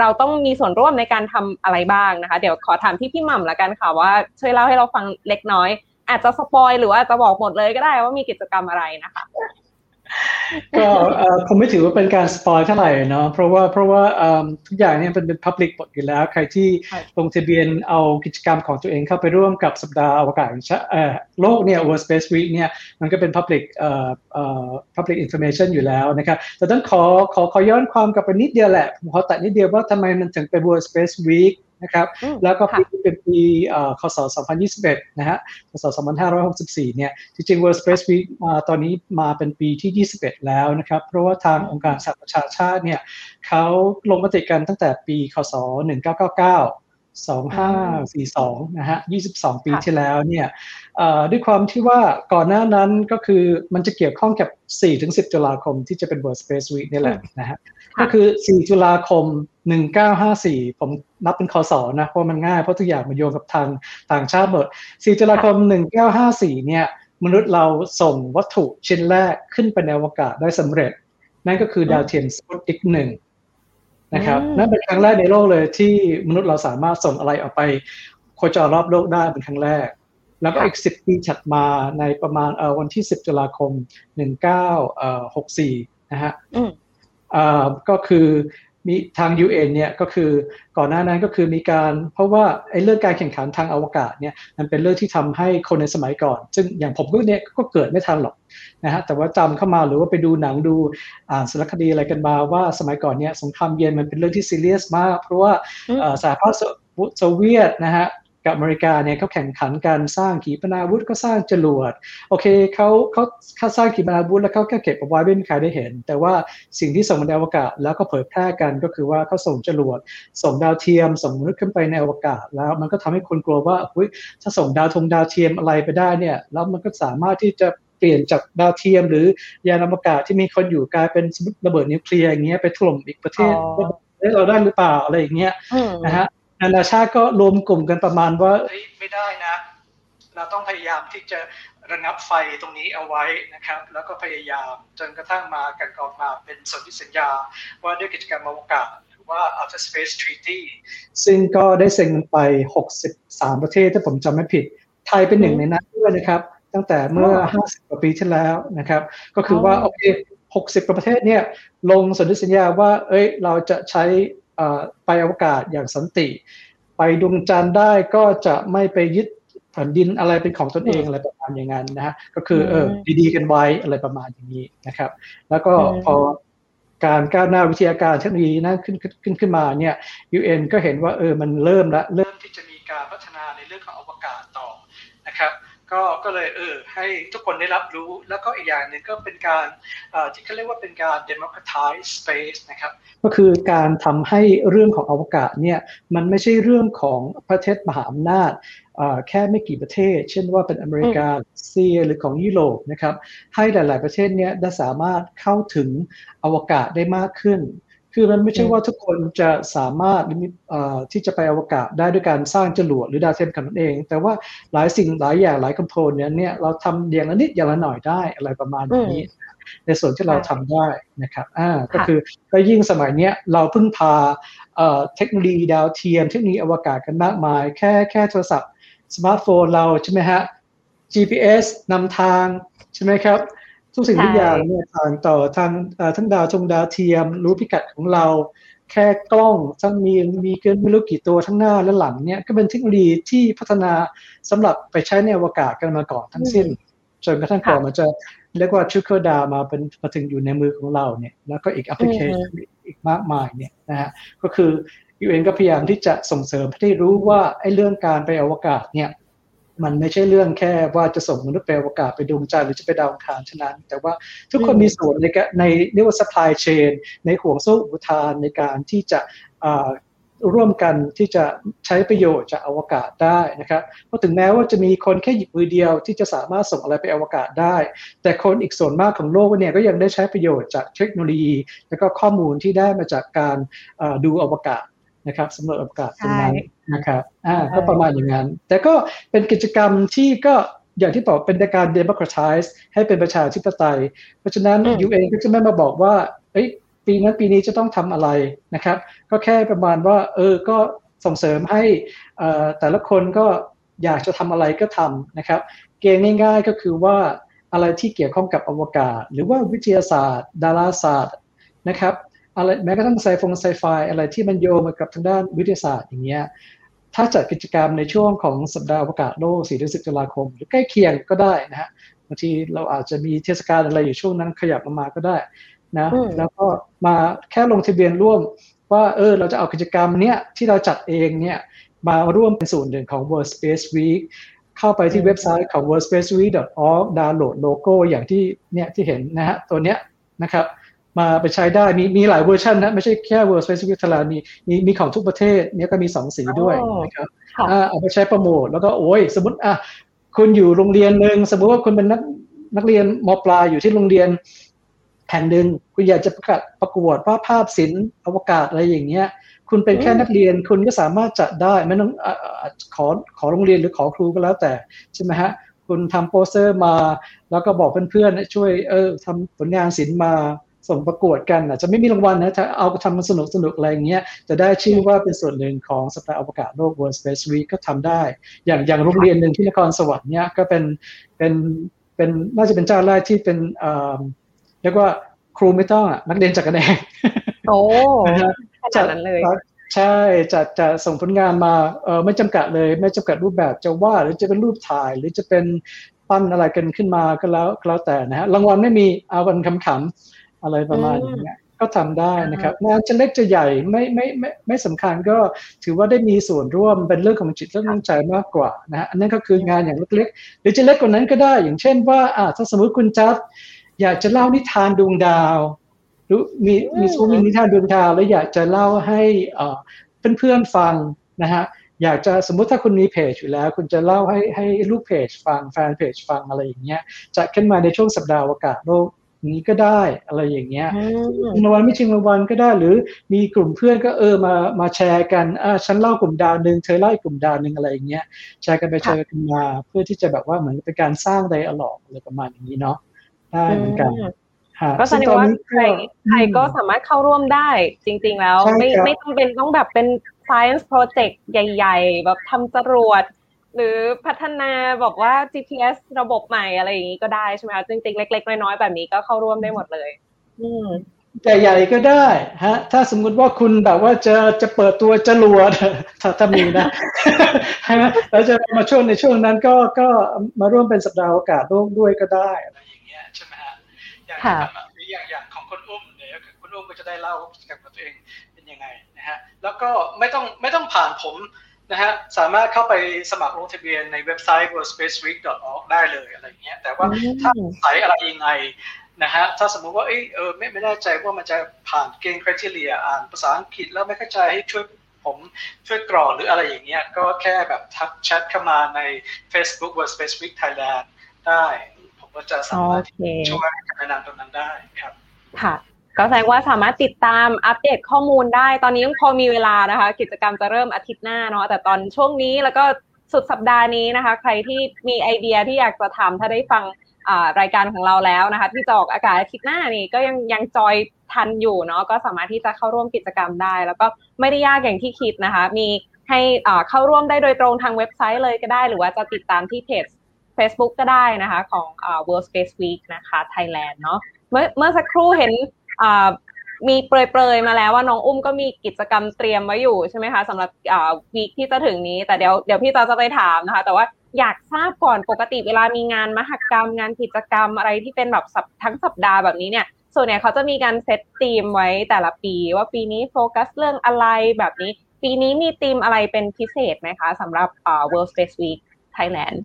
เราต้องมีส่วนร่วมในการทำอะไรบ้างนะคะ เดี๋ยวขอถามที่พี่หม่ำละกันค่ะว่าช่วยเล่าให้เราฟังเล็กน้อย อาจจะ spoil หรือว่าจะบอกหมดเลยก็ได้ว่ามีกิจกรรมอะไรนะคะ ก็คงไม่ถือว่าเป็นการ spoil เท่าไหร่เนาะเพราะว่าเพราะว่าทุกอย่างเนี่ยเป็นเป็น Public หมดอยู่แล้ว ใครที่ลงทะเบียนเอากิจกรรมของตัวเองเข้าไปร่วมกับสัปดาห์อวกาศโลกเนี่ย World Space Week เนี่ยมันก็เป็น Public เอ่อเอ่อ Public Information อยู่แล้วนะครับแต่ต้องขอขอขอย้อนความกลับไปนิดเดียวแหละผมขอแตะนิดเดียวว่าทำไมมันถึงเป็น World Space Week นะครับ แล้วก็ปีเป็นปีคศ 2021 นะฮะ คศ 2564 เนี่ย จริงๆ World Space Week ตอนนี้มาเป็นปีที่ 21 แล้วนะครับ เพราะว่าทางองค์การสหประชาชาติเนี่ยเขาลงมติกันตั้งแต่ปี คศ 1999 2542 นะฮะ 22 ปีที่แล้วเนี่ยด้วยความที่ว่าก่อนหน้านั้นก็คือมันจะเกี่ยวข้องกับ 4-10 ตุลาคมที่จะเป็น World Space Week นี่แหละนะฮะ ก็คือ 4 ตุลาคม 1954 ผมนับเป็นคศนะเพราะมันง่ายเพราะทุกอย่างมันโยงกับทางต่างชาติหมด4ตุลาคม 1954 เนี่ยมนุษย์เราส่งวัตถุชิ้นแรกขึ้นไปในอวกาศได้สำเร็จ นั่นก็คือดาวเทียมสปุตนิกหนึ่งนะครับนั่นเป็นครั้งแรกในโลกเลยที่มนุษย์เราสามารถส่งอะไรออกไปโคจรรอบโลกได้เป็นครั้งแรก แล้วก็อีกสิบปีถัดมาในประมาณวันที่สิบตุลาคมหนึ่งเก้าหกสี่นะฮะก็คือ มีทาง UN เนี่ยก็คือก่อนหน้านั้นก็คือมีการเพราะว่าไอ้เรื่องการแข่งขันทางอวกาศเนี่ยมันเป็นเรื่องที่ทำให้คนในสมัยก่อน ซึ่งอย่างผมก็เนี่ยก็เกิดไม่ทันหรอกนะฮะแต่ว่าจำเข้ามาหรือว่าไปดูหนังดูอ่านสารคดีอะไรกันมาว่าสมัยก่อนเนี่ยสงครามเย็นมันเป็นเรื่องที่ซีเรียสมาก เพราะว่าสหภาพโซเวียตนะฮะ กับอเมริกาเนี่ยเขาแข่งขันกันสร้างขีปนาวุธก็สร้างจรวดโอเคเขาเขาเขาสร้างขีปนาวุธแล้วเขาก็เก็บเอาไว้ไม่มีใครได้เห็น แต่ว่าสิ่งที่ส่งมาในอวกาศแล้วก็เผยแพร่กันก็คือว่าเขาส่งจรวดส่งดาวเทียมส่งมนุษย์ขึ้นไปในอวกาศ แล้วมันก็ทำให้คนกลัวว่าเฮ้ยถ้าส่งดาวทงดาวเทียมอะไรไปได้เนี่ยแล้วมันก็สามารถที่จะเปลี่ยนจากดาวเทียมหรือยานอวกาศที่มีคนอยู่กลายเป็นระเบิดนิวเคลียร์อย่างเงี้ยไปถล่มอีกประเทศเราได้หรือเปล่าอะไรอย่างเงี้ยนะฮะ นานาชาติก็รวมกลุ่มกันประมาณว่าไม่ได้นะ เราต้องพยายามที่จะระงับไฟตรงนี้เอาไว้นะครับ แล้วก็พยายามจนกระทั่งมากันกองมาเป็นสนธิสัญญา ว่าด้วยกิจกรรมอวกาศหรือว่า Outer Space Treaty ซึ่งก็ได้เซ็นไป 63 ประเทศถ้าผมจำไม่ผิด ไทยเป็นหนึ่งในนั้นด้วยนะครับ ตั้งแต่เมื่อ 50 กว่าปีที่แล้วนะครับ ก็คือว่าโอเค 60 กว่าประเทศเนี่ยลงสนธิสัญญาว่า เอ้ยเราจะใช้ ไปอวกาศอย่างสันติ ไปดวงจันทร์ได้ก็จะไม่ไปยึดแผ่นดินอะไรเป็นของตนเองอะไรประมาณอย่างนั้นนะฮะก็คือเออดีๆกันไว้อะไรประมาณอย่างนี้นะครับ แล้วก็พอการก้าวหน้าวิทยาการเทคโนโลยีนั้นขึ้นขึ้นขึ้นมาเนี่ย UN ก็เห็นว่าเออมันเริ่มละเริ่มที่จะมีการพัฒนาในเรื่องของอวกาศต่อนะครับ ก็ก็เลยเออให้ทุกคนได้รับรู้แล้วก็อีกอย่างหนึ่งก็เป็นการที่เขาเรียกว่าเป็นการ democratize space นะครับก็คือการทำให้เรื่องของอวกาศเนี่ยมันไม่ใช่เรื่องของประเทศมหาอำนาจแค่ไม่กี่ประเทศ เช่นว่าเป็นอเมริกาเซียหรือของยุโรปนะครับให้หลาย ๆ ประเทศเนี้ยได้สามารถเข้าถึงอวกาศได้มากขึ้น คือมันไม่ใช่ว่าทุกคนจะสามารถที่จะไปอวกาศได้ด้วยการสร้างจรวดหรือดาวเทียมกันนั่นเอง แต่ว่าหลายสิ่งหลายอย่างหลาย component เนี่ยเราทำอย่างละนิดอย่างละหน่อยได้อะไรประมาณนี้ ในส่วนที่เราทำได้นะครับอ่าก็คือก็ยิ่งสมัยเนี้ยเราพึ่งพาเทคโนโลยีดาวเทียม เทคโนโลยีอวกาศกันมากมาย แค่แค่โทรศัพท์สมาร์ทโฟนเราใช่ไหมฮะ GPS นำทางใช่ไหมครับ ทุกสิ่งทุกอย่างเนี่ยทางต่อทางทั้งดาวชงดาวเทียม รู้พิกัดของเรา แค่กล้องทั้งมีมีเกินไม่รู้กี่ตัวทั้งหน้าและหลังเนี่ยก็เป็นเทคโนโลยีที่พัฒนาสำหรับไปใช้ในอวกาศกันมาก่อนทั้งสิ้นจนกระทั่งก่อนมันจะเรียกว่าชุเคอร์ดามาเป็นมาถึงอยู่ในมือของเราเนี่ย แล้วก็อีกแอปพลิเคชันอีกมากมายเนี่ยนะฮะก็คือ UN ก็พยายามที่จะส่งเสริมให้รู้ว่าไอ้เรื่องการไปอวกาศเนี่ย มันไม่ใช่เรื่องแค่ว่าจะส่งมนุษย์ไปอวกาศไปดวงจันทร์หรือจะไปดาวอังคารฉะนั้น แต่ว่าทุกคนมีส่วนในในเรียกว่า supply chain ในห่วงโซ่อุปทานในการที่จะร่วมกันที่จะใช้ประโยชน์จากอวกาศได้นะครับเพราะถึงแม้ว่าจะมีคนแค่หยิบมือเดียวที่จะสามารถส่งอะไรไปอวกาศได้ แต่คนอีกส่วนมากของโลกเนี่ยก็ยังได้ใช้ประโยชน์จากเทคโนโลยี และก็ข้อมูลที่ได้มาจากการดูอวกาศ นะครับสำรวจอวกาศตรงนั้นนะครับอ่าก็ประมาณอย่างนั้น แต่ก็เป็นกิจกรรมที่ก็อย่างที่บอกเป็นการ democratize ให้เป็นประชาธิปไตย เพราะฉะนั้น UN ก็จะไม่มาบอกว่าเอ้ยปีนั้นปีนี้จะต้องทำอะไรนะครับ ก็แค่ประมาณว่า เออก็ส่งเสริมให้แต่ละคนก็อยากจะทำอะไรก็ทำนะครับ เกณฑ์ง่ายๆก็คือว่าอะไรที่เกี่ยวข้องกับอวกาศ หรือว่าวิทยาศาสตร์ ดาราศาสตร์นะครับ อะไรแม้กระทั่งไซฟงไซไฟอะไรที่มันโยงมากับทางด้านวิทยาศาสตร์อย่างเงี้ยถ้าจัดกิจกรรมในช่วงของสัปดาห์อวกาศโลก 4-10 ตุลาคม หรือใกล้เคียงก็ได้นะฮะบางทีเราอาจจะมีเทศกาลอะไรอยู่ช่วงนั้นขยับมาก็ได้นะแล้วก็มาแค่ลงทะเบียนร่วมว่าเออเราจะเอากิจกรรมเนี้ยที่เราจัดเองเนี่ยมาร่วมเป็นส่วนหนึ่งของ World Space Week เข้าไปที่เว็บไซต์ของ worldspacweek.org ดาวน์โหลดโลโก้อย่างที่เนี่ยที่เห็นนะฮะตัวเนี้ยนะครับ มาไปใช้ได้มีมีหลายเวอร์ชันนะไม่ใช่แค่ World Space Week ทลามีมีมีของทุกประเทศเนี่ยก็มีสองสีด้วยนะครับเอาไปใช้โปรโมทแล้วก็โอ้ยสมมติอะคุณอยู่โรงเรียนหนึ่งสมมติว่าคุณเป็นนักนักเรียนมปลายอยู่ที่โรงเรียนแห่งหนึ่งคุณอยากจะประกาศประกวดว่าภาพศิลป์อวกาศอะไรอย่างเงี้ย คุณเป็นแค่นักเรียนคุณก็สามารถจัดได้ไม่ต้องขอขอโรงเรียนหรือขอครูก็แล้วแต่ใช่ไหมฮะคุณทำโปสเตอร์มา แล้วก็บอกเพื่อนๆช่วยเออทำผลงานศิลป์มา ส่งประกวดกันจะไม่มีรางวัลนะถ้าเอาทำมันสนุกสนุกอะไรอย่างเงี้ยจะได้ชื่อว่าเป็นส่วนหนึ่งของสัปดาห์อวกาศโลก World Space Week ก็ทำได้ อย่างอย่างโรงเรียนหนึ่งที่นครสวรรค์เนี้ยก็เป็นเป็นเป็นน่าจะเป็นเจ้าแรกที่เป็นเรียกว่าครูไม่ต้องอะนักเรียนจักกระแดงโอ้ขนาดนั้นเลยใช่จะจะส่งผลงานมาเออไม่จำกัดเลย ไม่จำกัดรูปแบบจะวาดหรือจะเป็นรูปถ่าย หรือจะเป็นปั้นอะไรกันขึ้นมาก็แล้วก็แล้วแต่นะฮะรางวัลไม่มีเอากันขำๆ อะไรประมาณนี้ก็ทำได้นะครับงานจะเล็กจะใหญ่ไม่ไม่ไม่ไม่สำคัญก็ถือว่าได้มีส่วนร่วมเป็นเรื่องของจิตเรื่องใจมากกว่านะฮะอันนั้นก็คืองานอย่างเล็กๆหรือจะเล็กกว่านั้นก็ได้ อย่างเช่นว่าอ่าถ้าสมมติคุณจัดอยากจะเล่านิทานดวงดาวหรือมีมีซูมีนิทานดวงดาวแล้วอยากจะเล่าให้เพื่อนๆฟังนะฮะอยากจะสมมุติถ้าคุณมีเพจอยู่แล้ว คุณจะเล่าให้ให้ลูกเพจฟังแฟนเพจฟังอะไรอย่างเงี้ยจะขึ้นมาในช่วงสัปดาห์อากาศโลก นี้ก็ได้อะไรอย่างเงี้ยรางวัลไม่ชิงรางวัลก็ได้หรือมีกลุ่มเพื่อนก็เออมามาแชร์กันอ่าฉันเล่ากลุ่มดาวหนึ่งเธอเล่ากลุ่มดาวหนึ่งอะไรอย่างเงี้ยแชร์กันไปแชร์กันมาเพื่อที่จะแบบว่าเหมือนเป็นการสร้างไดอะล็อกอะไรประมาณอย่างนี้เนาะได้เหมือนกันก็แสดงว่าใครใครก็สามารถเข้าร่วมได้จริง ๆ แล้ว ไม่ไม่ต้องเป็นต้องแบบเป็น science project ใหญ่ ๆ แบบทำจรวด หรือพัฒนาบอกว่า GPS ระบบใหม่อะไรอย่างนี้ก็ได้ใช่ไหมคะจริงๆ เล็ก ๆ น้อยๆแบบนี้ก็เข้าร่วมได้หมดเลย อืมใหญ่ๆก็ได้ฮะ ถ้าสมมุติว่าคุณแบบว่าจะจะเปิดตัวจรวดถ้าถ้ามีนะใช่ไหมแล้วจะมาช่วงในช่วงนั้นก็ก็มาร่วมเป็นสัปดาห์โอกาสร่วมด้วยก็ได้อะไรอย่างเงี้ยใช่ไหมฮะอย่างอย่างอย่างของคนอุ้มเนี่ยคุณอุ้มก็จะได้เล่ากับตัวเองเป็นยังไงนะฮะแล้วก็ไม่ต้องไม่ต้องผ่านผม นะฮะสามารถเข้าไปสมัครลงทะเบียนในเว็บไซต์ worldspaceweek.org ได้เลยอะไรเงี้ยแต่ว่าถ้าใส่อะไรยังไงนะฮะถ้าสมมุติว่าเออเออไม่ไม่แน่ใจว่ามันจะผ่านเกณฑ์คุณทีเรียอ่านภาษาอังกฤษแล้วไม่เข้าใจให้ช่วยผมช่วยกรอหรืออะไรอย่างเงี้ยก็แค่แบบทักแชทเข้ามาใน Facebook Worldspace Week Thailand ได้ ผมก็จะสามารถช่วยแนะนำตรงนั้นได้ครับค่ะ ก็แสดงว่าสามารถติดตามอัปเดตข้อมูลได้ ตอนนี้ยังพอมีเวลานะคะ กิจกรรมจะเริ่มอาทิตย์หน้าเนาะแต่ตอนช่วงนี้แล้วก็สุดสัปดาห์นี้นะคะ ใครที่มีไอเดียที่อยากจะทำถ้าได้ฟังรายการของเราแล้วนะคะ ที่จะออกอากาศอาทิตย์หน้านี่ก็ยังยังจอยทันอยู่เนาะก็สามารถที่จะเข้าร่วมกิจกรรมได้ แล้วก็ไม่ได้ยากอย่างที่คิดนะคะ มีให้เข้าร่วมได้โดยตรงทางเว็บไซต์เลยก็ได้ หรือว่าจะติดตามที่เพจ Facebook ก็ได้นะคะ ของ World Space Week นะคะ Thailand เนาะเมื่อเมื่อสักครู่เห็น มีเปรยๆมาแล้วว่าน้องอุ้มก็มีกิจกรรมเตรียมไว้อยู่ใช่ไหมคะสำหรับวีคที่จะถึงนี้ แต่เดี๋ยวเดี๋ยวพี่จอจะไปถามนะคะ แต่ว่าอยากทราบก่อนปกติเวลามีงานมหกรรม งานกิจกรรมอะไรที่เป็นแบบทั้งสัปดาห์แบบนี้เนี่ย ส่วนใหญ่เขาจะมีการเซตธีมไว้แต่ละปี ว่าปีนี้โฟกัสเรื่องอะไรแบบนี้ ปีนี้มีธีมอะไรเป็นพิเศษไหมคะสำหรับ World Space Week Thailand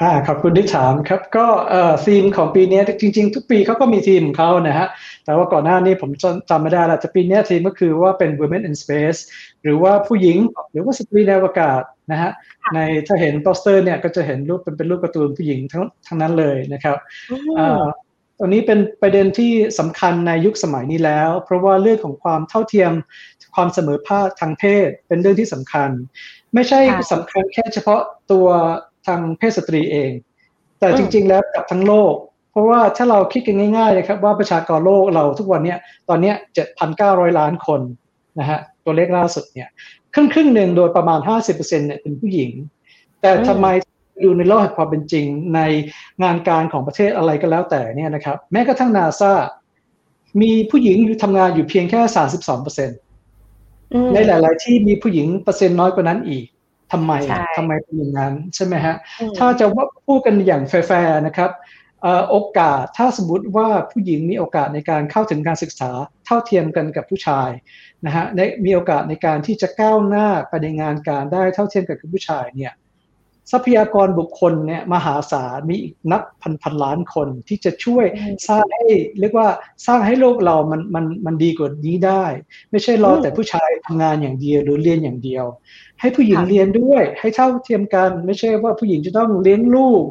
อ่าขอบคุณที่ถามครับก็เอ่อธีมของปีนี้จริง ๆ ทุกปีเขาก็มีธีมของเขานะฮะแต่ว่าก่อนหน้านี้ผมจำไม่ได้ละแต่ปีนี้ธีมก็คือว่าเป็น women in space หรือว่าผู้หญิงหรือว่าสตรีในอวกาศนะฮะในถ้าเห็นโปสเตอร์เนี่ยก็จะเห็นรูปเป็นเป็นรูปการ์ตูนผู้หญิงทั้งทั้งนั้นเลยนะครับอ่าตอนนี้เป็นประเด็นที่สำคัญในยุคสมัยนี้แล้ว เพราะว่าเรื่องของความเท่าเทียมความเสมอภาคทางเพศเป็นเรื่องที่สำคัญ ไม่ใช่สำคัญแค่เฉพาะตัว ทางเพศสตรีเอง แต่จริง ๆ แล้วกับทั้งโลก เพราะว่าถ้าเราคิดกันง่ายๆนะครับว่าประชากรโลกเราทุกวันนี้ตอนนี้7,900 ล้านคนนะฮะตัวเลขล่าสุดเนี่ยครึ่งครึ่งหนึ่งโดยประมาณ 50%เนี่ยเป็นผู้หญิง แต่ทำไมดูในโลกแห่งความเป็นจริงในงานการของประเทศอะไรก็แล้วแต่เนี่ยนะครับแม้กระทั่งนาซามีผู้หญิงอยู่ทำงานอยู่เพียงแค่สาสิบสองเปอร์เซ็นในหลาย ๆ ที่มีผู้หญิงเปอร์เซ็นต์น้อยกว่านั้นอีก ทำไมทำไมเป็นอย่างนั้นใช่ไหมฮะถ้าจะว่าพูดกันอย่างแฟร์นะครับโอกาสถ้าสมมติว่าผู้หญิงมีโอกาสในการเข้าถึงการศึกษาเท่าเทียมกันกับผู้ชายนะฮะมีโอกาสในการที่จะก้าวหน้าไปในงานการได้เท่าเทียมกับผู้ชายเนี่ย ทรัพยากรบุคคลเนี่ยมหาศาลมีนับพันพันล้านคนที่จะช่วยสร้างให้เรียกว่าสร้างให้โลกเรามันมันมันดีกว่านี้ได้ ไม่ใช่รอแต่ผู้ชายทำงานอย่างเดียวหรือเรียนอย่างเดียว ให้ผู้หญิงเรียนด้วย ให้เท่าเทียมกัน ไม่ใช่ว่าผู้หญิงจะต้องเลี้ยงลูก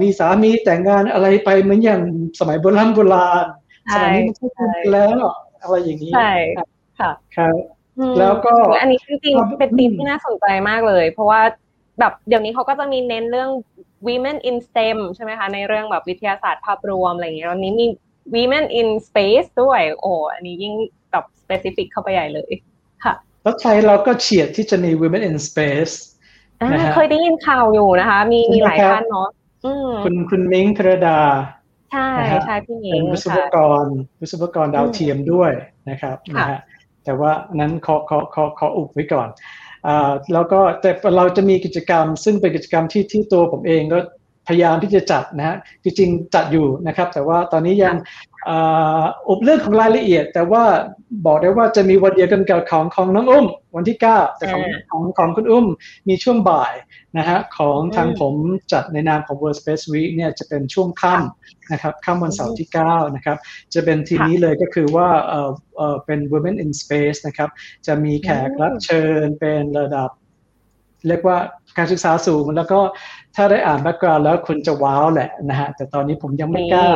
มีสามีแต่งงานอะไรไปเหมือนอย่างสมัยโบราณโบราณสมัยนี้มันไม่ใช่แล้วอะไรอย่างนี้ใช่ค่ะครับแล้วก็อันนี้จริงๆเป็นธีมที่น่าสนใจมากเลย เพราะว่า แบบเดี๋ยวนี้เขาก็จะมีเน้นเรื่อง women in STEM ใช่ไหมคะในเรื่องแบบวิทยาศาสตร์ภาพรวมอะไรอย่างเงี้ยตอนนี้มี women in space ด้วย โอ้อันนี้ยิ่งแบบ specific เข้าไปใหญ่เลยค่ะ แล้วไทยเราก็เฉียดที่จะมี women in space เคยได้ยินข่าวอยู่นะคะ มีมีหลายท่านเนาะคุณคุณมิ้งธรดา ใช่ใช่พี่มิ้งเป็นวิศวกรวิศวกรดาวเทียมด้วยนะครับนะฮะแต่ว่านั้นขอขอขอขออุบไว้ก่อน แล้วก็แต่เราจะมีกิจกรรม ซึ่งเป็นกิจกรรมที่ที่ตัวผมเองก็พยายามที่จะจัดนะฮะจริงๆจัดอยู่นะครับ แต่ว่าตอนนี้ยังอุบเรื่องของรายละเอียด แต่ว่าบอกได้ว่าจะมีวันเดียวกันกับของของน้องอุ้ม วันที่ 9 แต่ของของของคุณอุ้มมีช่วงบ่าย นะฮะของทางผมจัดในนามของ World Space Week เนี่ยจะเป็นช่วงค่ำนะครับค่ำวันเสาร์ที่ 9 นะครับ จะเป็นทีนี้เลยก็คือว่าเออเออเป็น Women in Space นะครับ จะมีแขกรับเชิญเป็นระดับ เรียกว่าการศึกษาสูงแล้วก็ถ้าได้อ่านแบ็กกราวด์แล้วคุณจะว้าวแหละนะฮะแต่ตอนนี้ผมยังไม่กล้า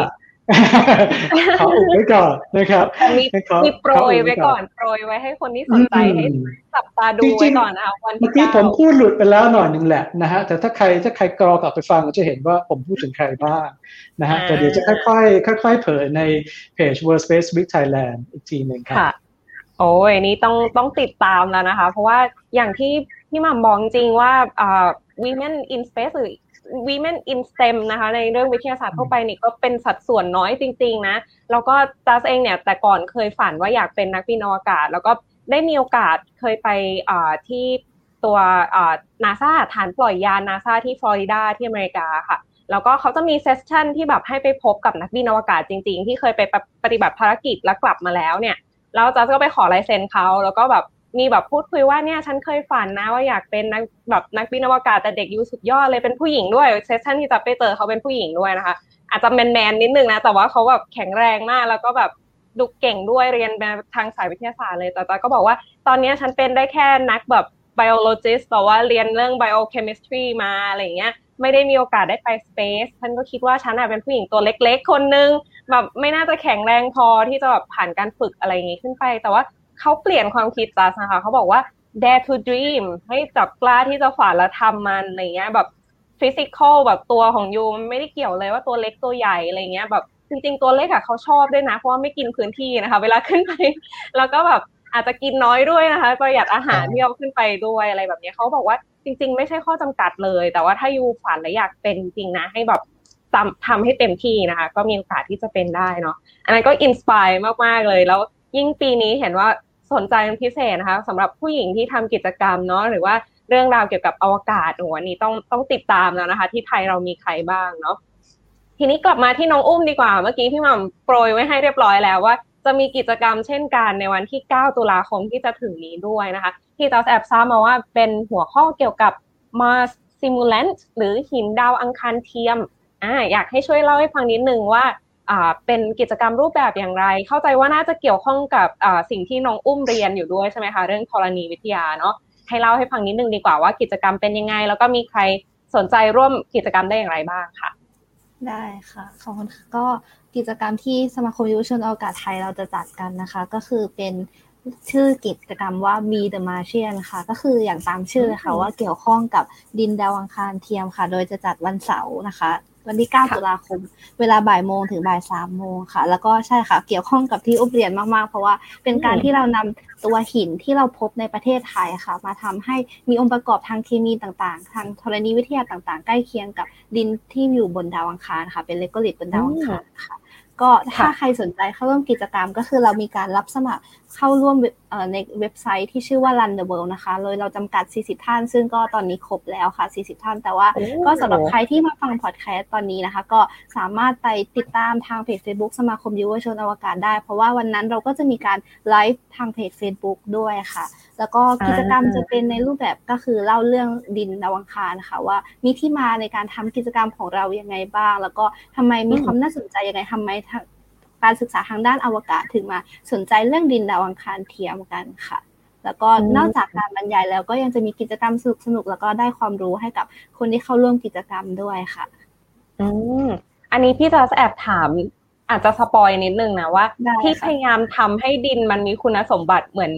ขออุบไว้ก่อนนะครับมีมีโปรยไว้ก่อนโปรยไว้ให้คนที่สนใจให้จับตาดูไว้ก่อนนะคะวันที่เมื่อกี้ผมพูดหลุดไปแล้วหน่อยหนึ่งแหละนะฮะแต่ถ้าใครถ้าใครกรอกลับไปฟังจะเห็นว่าผมพูดถึงใครบ้างนะฮะแต่เดี๋ยวจะค่อยๆค่อยๆเผยในเพจ World Space Week Thailand อีกทีหนึ่งครับโอ้ยนี่ต้องต้องติดตามแล้วนะคะ เพราะว่าอย่างที่พี่หม่ำบอกจริงว่าอ่า women in space หรือ women in STEM นะคะในเรื่องวิทยาศาสตร์ทั่วไปนี่ก็เป็นสัดส่วนน้อยจริง ๆ นะแล้วก็จัสเองเนี่ยแต่ก่อนเคยฝันว่าอยากเป็นนักบินอวกาศ แล้วก็ได้มีโอกาสเคยไปที่ตัวนาซาฐานปล่อยยานนาซาที่ฟลอริดาที่อเมริกาค่ะแล้วก็เขาจะมี session ที่แบบให้ไปพบกับนักบินอวกาศจริง ๆ ที่เคยไปปฏิบัติภารกิจแล้วกลับมาแล้วเนี่ยแล้วจัสก็ไปขอลายเซ็นเขาแล้วก็แบบ มีแบบพูดคุยว่าเนี่ยฉันเคยฝันนะว่าอยากเป็นนักแบบนักบินอวกาศแต่เด็ก you สุดยอดเลยเป็นผู้หญิงด้วย session ที่จะไปเจอเขาเป็นผู้หญิงด้วยนะคะ อาจจะแมนแมนนิดนึงนะแต่ว่าเขาแบบแข็งแรงมากแล้วก็แบบดูเก่งด้วยเรียนทางสายวิทยาศาสตร์เลยแต่ตาก็บอกว่าตอนนี้ฉันเป็นได้แค่นักแบบ biologist แต่ว่าเรียนเรื่อง biochemistry มาอะไรเงี้ยไม่ได้มีโอกาสได้ไป space ฉันก็คิดว่าฉันเป็นผู้หญิงตัวเล็ก ๆ คนนึงแบบไม่น่าจะแข็งแรงพอที่จะแบบผ่านการฝึกอะไรอย่างงี้ขึ้นไป แต่ว่า เขาเปลี่ยนความคิดจัสนะคะเขาบอกว่า dare to dream ให้จับกล้าที่จะฝันและทำมันอะไรเงี้ยแบบphysical แบบตัวของ you มันไม่ได้เกี่ยวเลยว่าตัวเล็กตัวใหญ่อะไรเงี้ยแบบจริงๆตัวเล็กอะเขาชอบด้วยนะ เพราะว่าไม่กินพื้นที่นะคะ เวลาขึ้นไป แล้วก็แบบอาจจะกินน้อยด้วยนะคะประหยัดอาหารที่เอาขึ้นไปด้วยอะไรแบบนี้เขาบอกว่าจริง ๆ ไม่ใช่ข้อจำกัดเลย แต่ว่าถ้า you ฝันและอยากเป็นจริงนะ ให้แบบทำทำให้เต็มที่นะคะ ก็มีโอกาสที่จะเป็นได้เนาะอันนั้นก็ inspire มากๆเลย แล้วยิ่งปีนี้เห็นว่า สนใจเป็นพิเศษนะคะสำหรับผู้หญิงที่ทำกิจกรรมเนาะหรือว่าเรื่องราวเกี่ยวกับอวกาศโอ้อันนี้ต้องต้องติดตามแล้วนะคะ ที่ไทยเรามีใครบ้างเนาะทีนี้กลับมาที่น้องอุ้มดีกว่า เมื่อกี้พี่หม่ำโปรยไว้ให้เรียบร้อยแล้วว่าจะมีกิจกรรมเช่นกันในวันที่ 9 ตุลาคมที่จะถึงนี้ด้วยนะคะ ที่เราแอบทราบมาว่าเป็นหัวข้อเกี่ยวกับ Mars Simulant หรือหินดาวอังคารเทียมอ่าอยากให้ช่วยเล่าให้ฟังนิดนึงว่า เป็นกิจกรรมรูปแบบอย่างไร เข้าใจว่าน่าจะเกี่ยวข้องกับอ่าสิ่งที่น้องอุ้มเรียนอยู่ด้วยใช่ไหมคะเรื่องธรณีวิทยาเนาะให้เล่าให้ฟังนิดนึงดีกว่าว่ากิจกรรมเป็นยังไง แล้วก็มีใครสนใจร่วมกิจกรรมได้อย่างไรบ้างค่ะ ได้ค่ะขอบคุณก็กิจกรรมที่สมาคมยุวชนอวกาศไทยเราจะจัดกันนะคะ ก็คือเป็นชื่อกิจกรรมว่า Be the Martian ค่ะ ก็คืออย่างตามชื่อเลยค่ะว่าเกี่ยวข้องกับดินดาวอังคารเทียมค่ะ โดยจะจัดวันเสาร์นะคะ วันที่ 9 ตุลาคม เวลาบ่ายโมงถึงบ่ายสามโมงค่ะ แล้วก็ใช่ค่ะ เกี่ยวข้องกับที่อุบเรียนมาก ๆ เพราะว่าเป็นการที่เรานำตัวหินที่เราพบในประเทศไทยค่ะ มาทำให้มีองค์ประกอบทางเคมีต่างๆ ทางธรณีวิทยาต่างๆ ใกล้เคียงกับดินที่อยู่บนดาวอังคารค่ะ เป็น regolith บนดาวอังคารค่ะก็ถ้าใครสนใจเข้าร่วมกิจกรรมก็คือเรามีการรับสมัครเข้าร่วมในเว็บไซต์ที่ชื่อว่า Run the World นะคะโดยเราจำกัด 40 ท่าน ซึ่งก็ตอนนี้ครบแล้วค่ะ 40 ท่าน แต่ว่าก็สำหรับใครที่มาฟังพอดแคสต์ตอนนี้นะคะ ก็สามารถไปติดตามทางเพจ Facebook สมาคมยูเวอร์ชนอวกาศได้ เพราะว่าวันนั้นเราก็จะมีการไลฟ์ทางเพจ Facebook ด้วยค่ะ แล้วก็กิจกรรมจะเป็นในรูปแบบก็คือเล่าเรื่องดินดาวอังคารค่ะว่ามีที่มาในการทำกิจกรรมของเรายังไงบ้าง แล้วก็ทำไมมีความน่าสนใจยังไงทำไม การศึกษาทางด้านอวกาศถึงมาสนใจเรื่องดินดาวอังคารเทียมกันค่ะ แล้วก็นอกจากการบรรยายแล้วก็ยังจะมีกิจกรรมสนุกสนุกแล้วก็ได้ความรู้ให้กับคนที่เข้าร่วมกิจกรรมด้วยค่ะ อืมอันนี้พี่จะแอบถามอาจจะสปอยนิดนึงนะว่าที่พยายามทำให้ดินมันมีคุณสมบัติเหมือน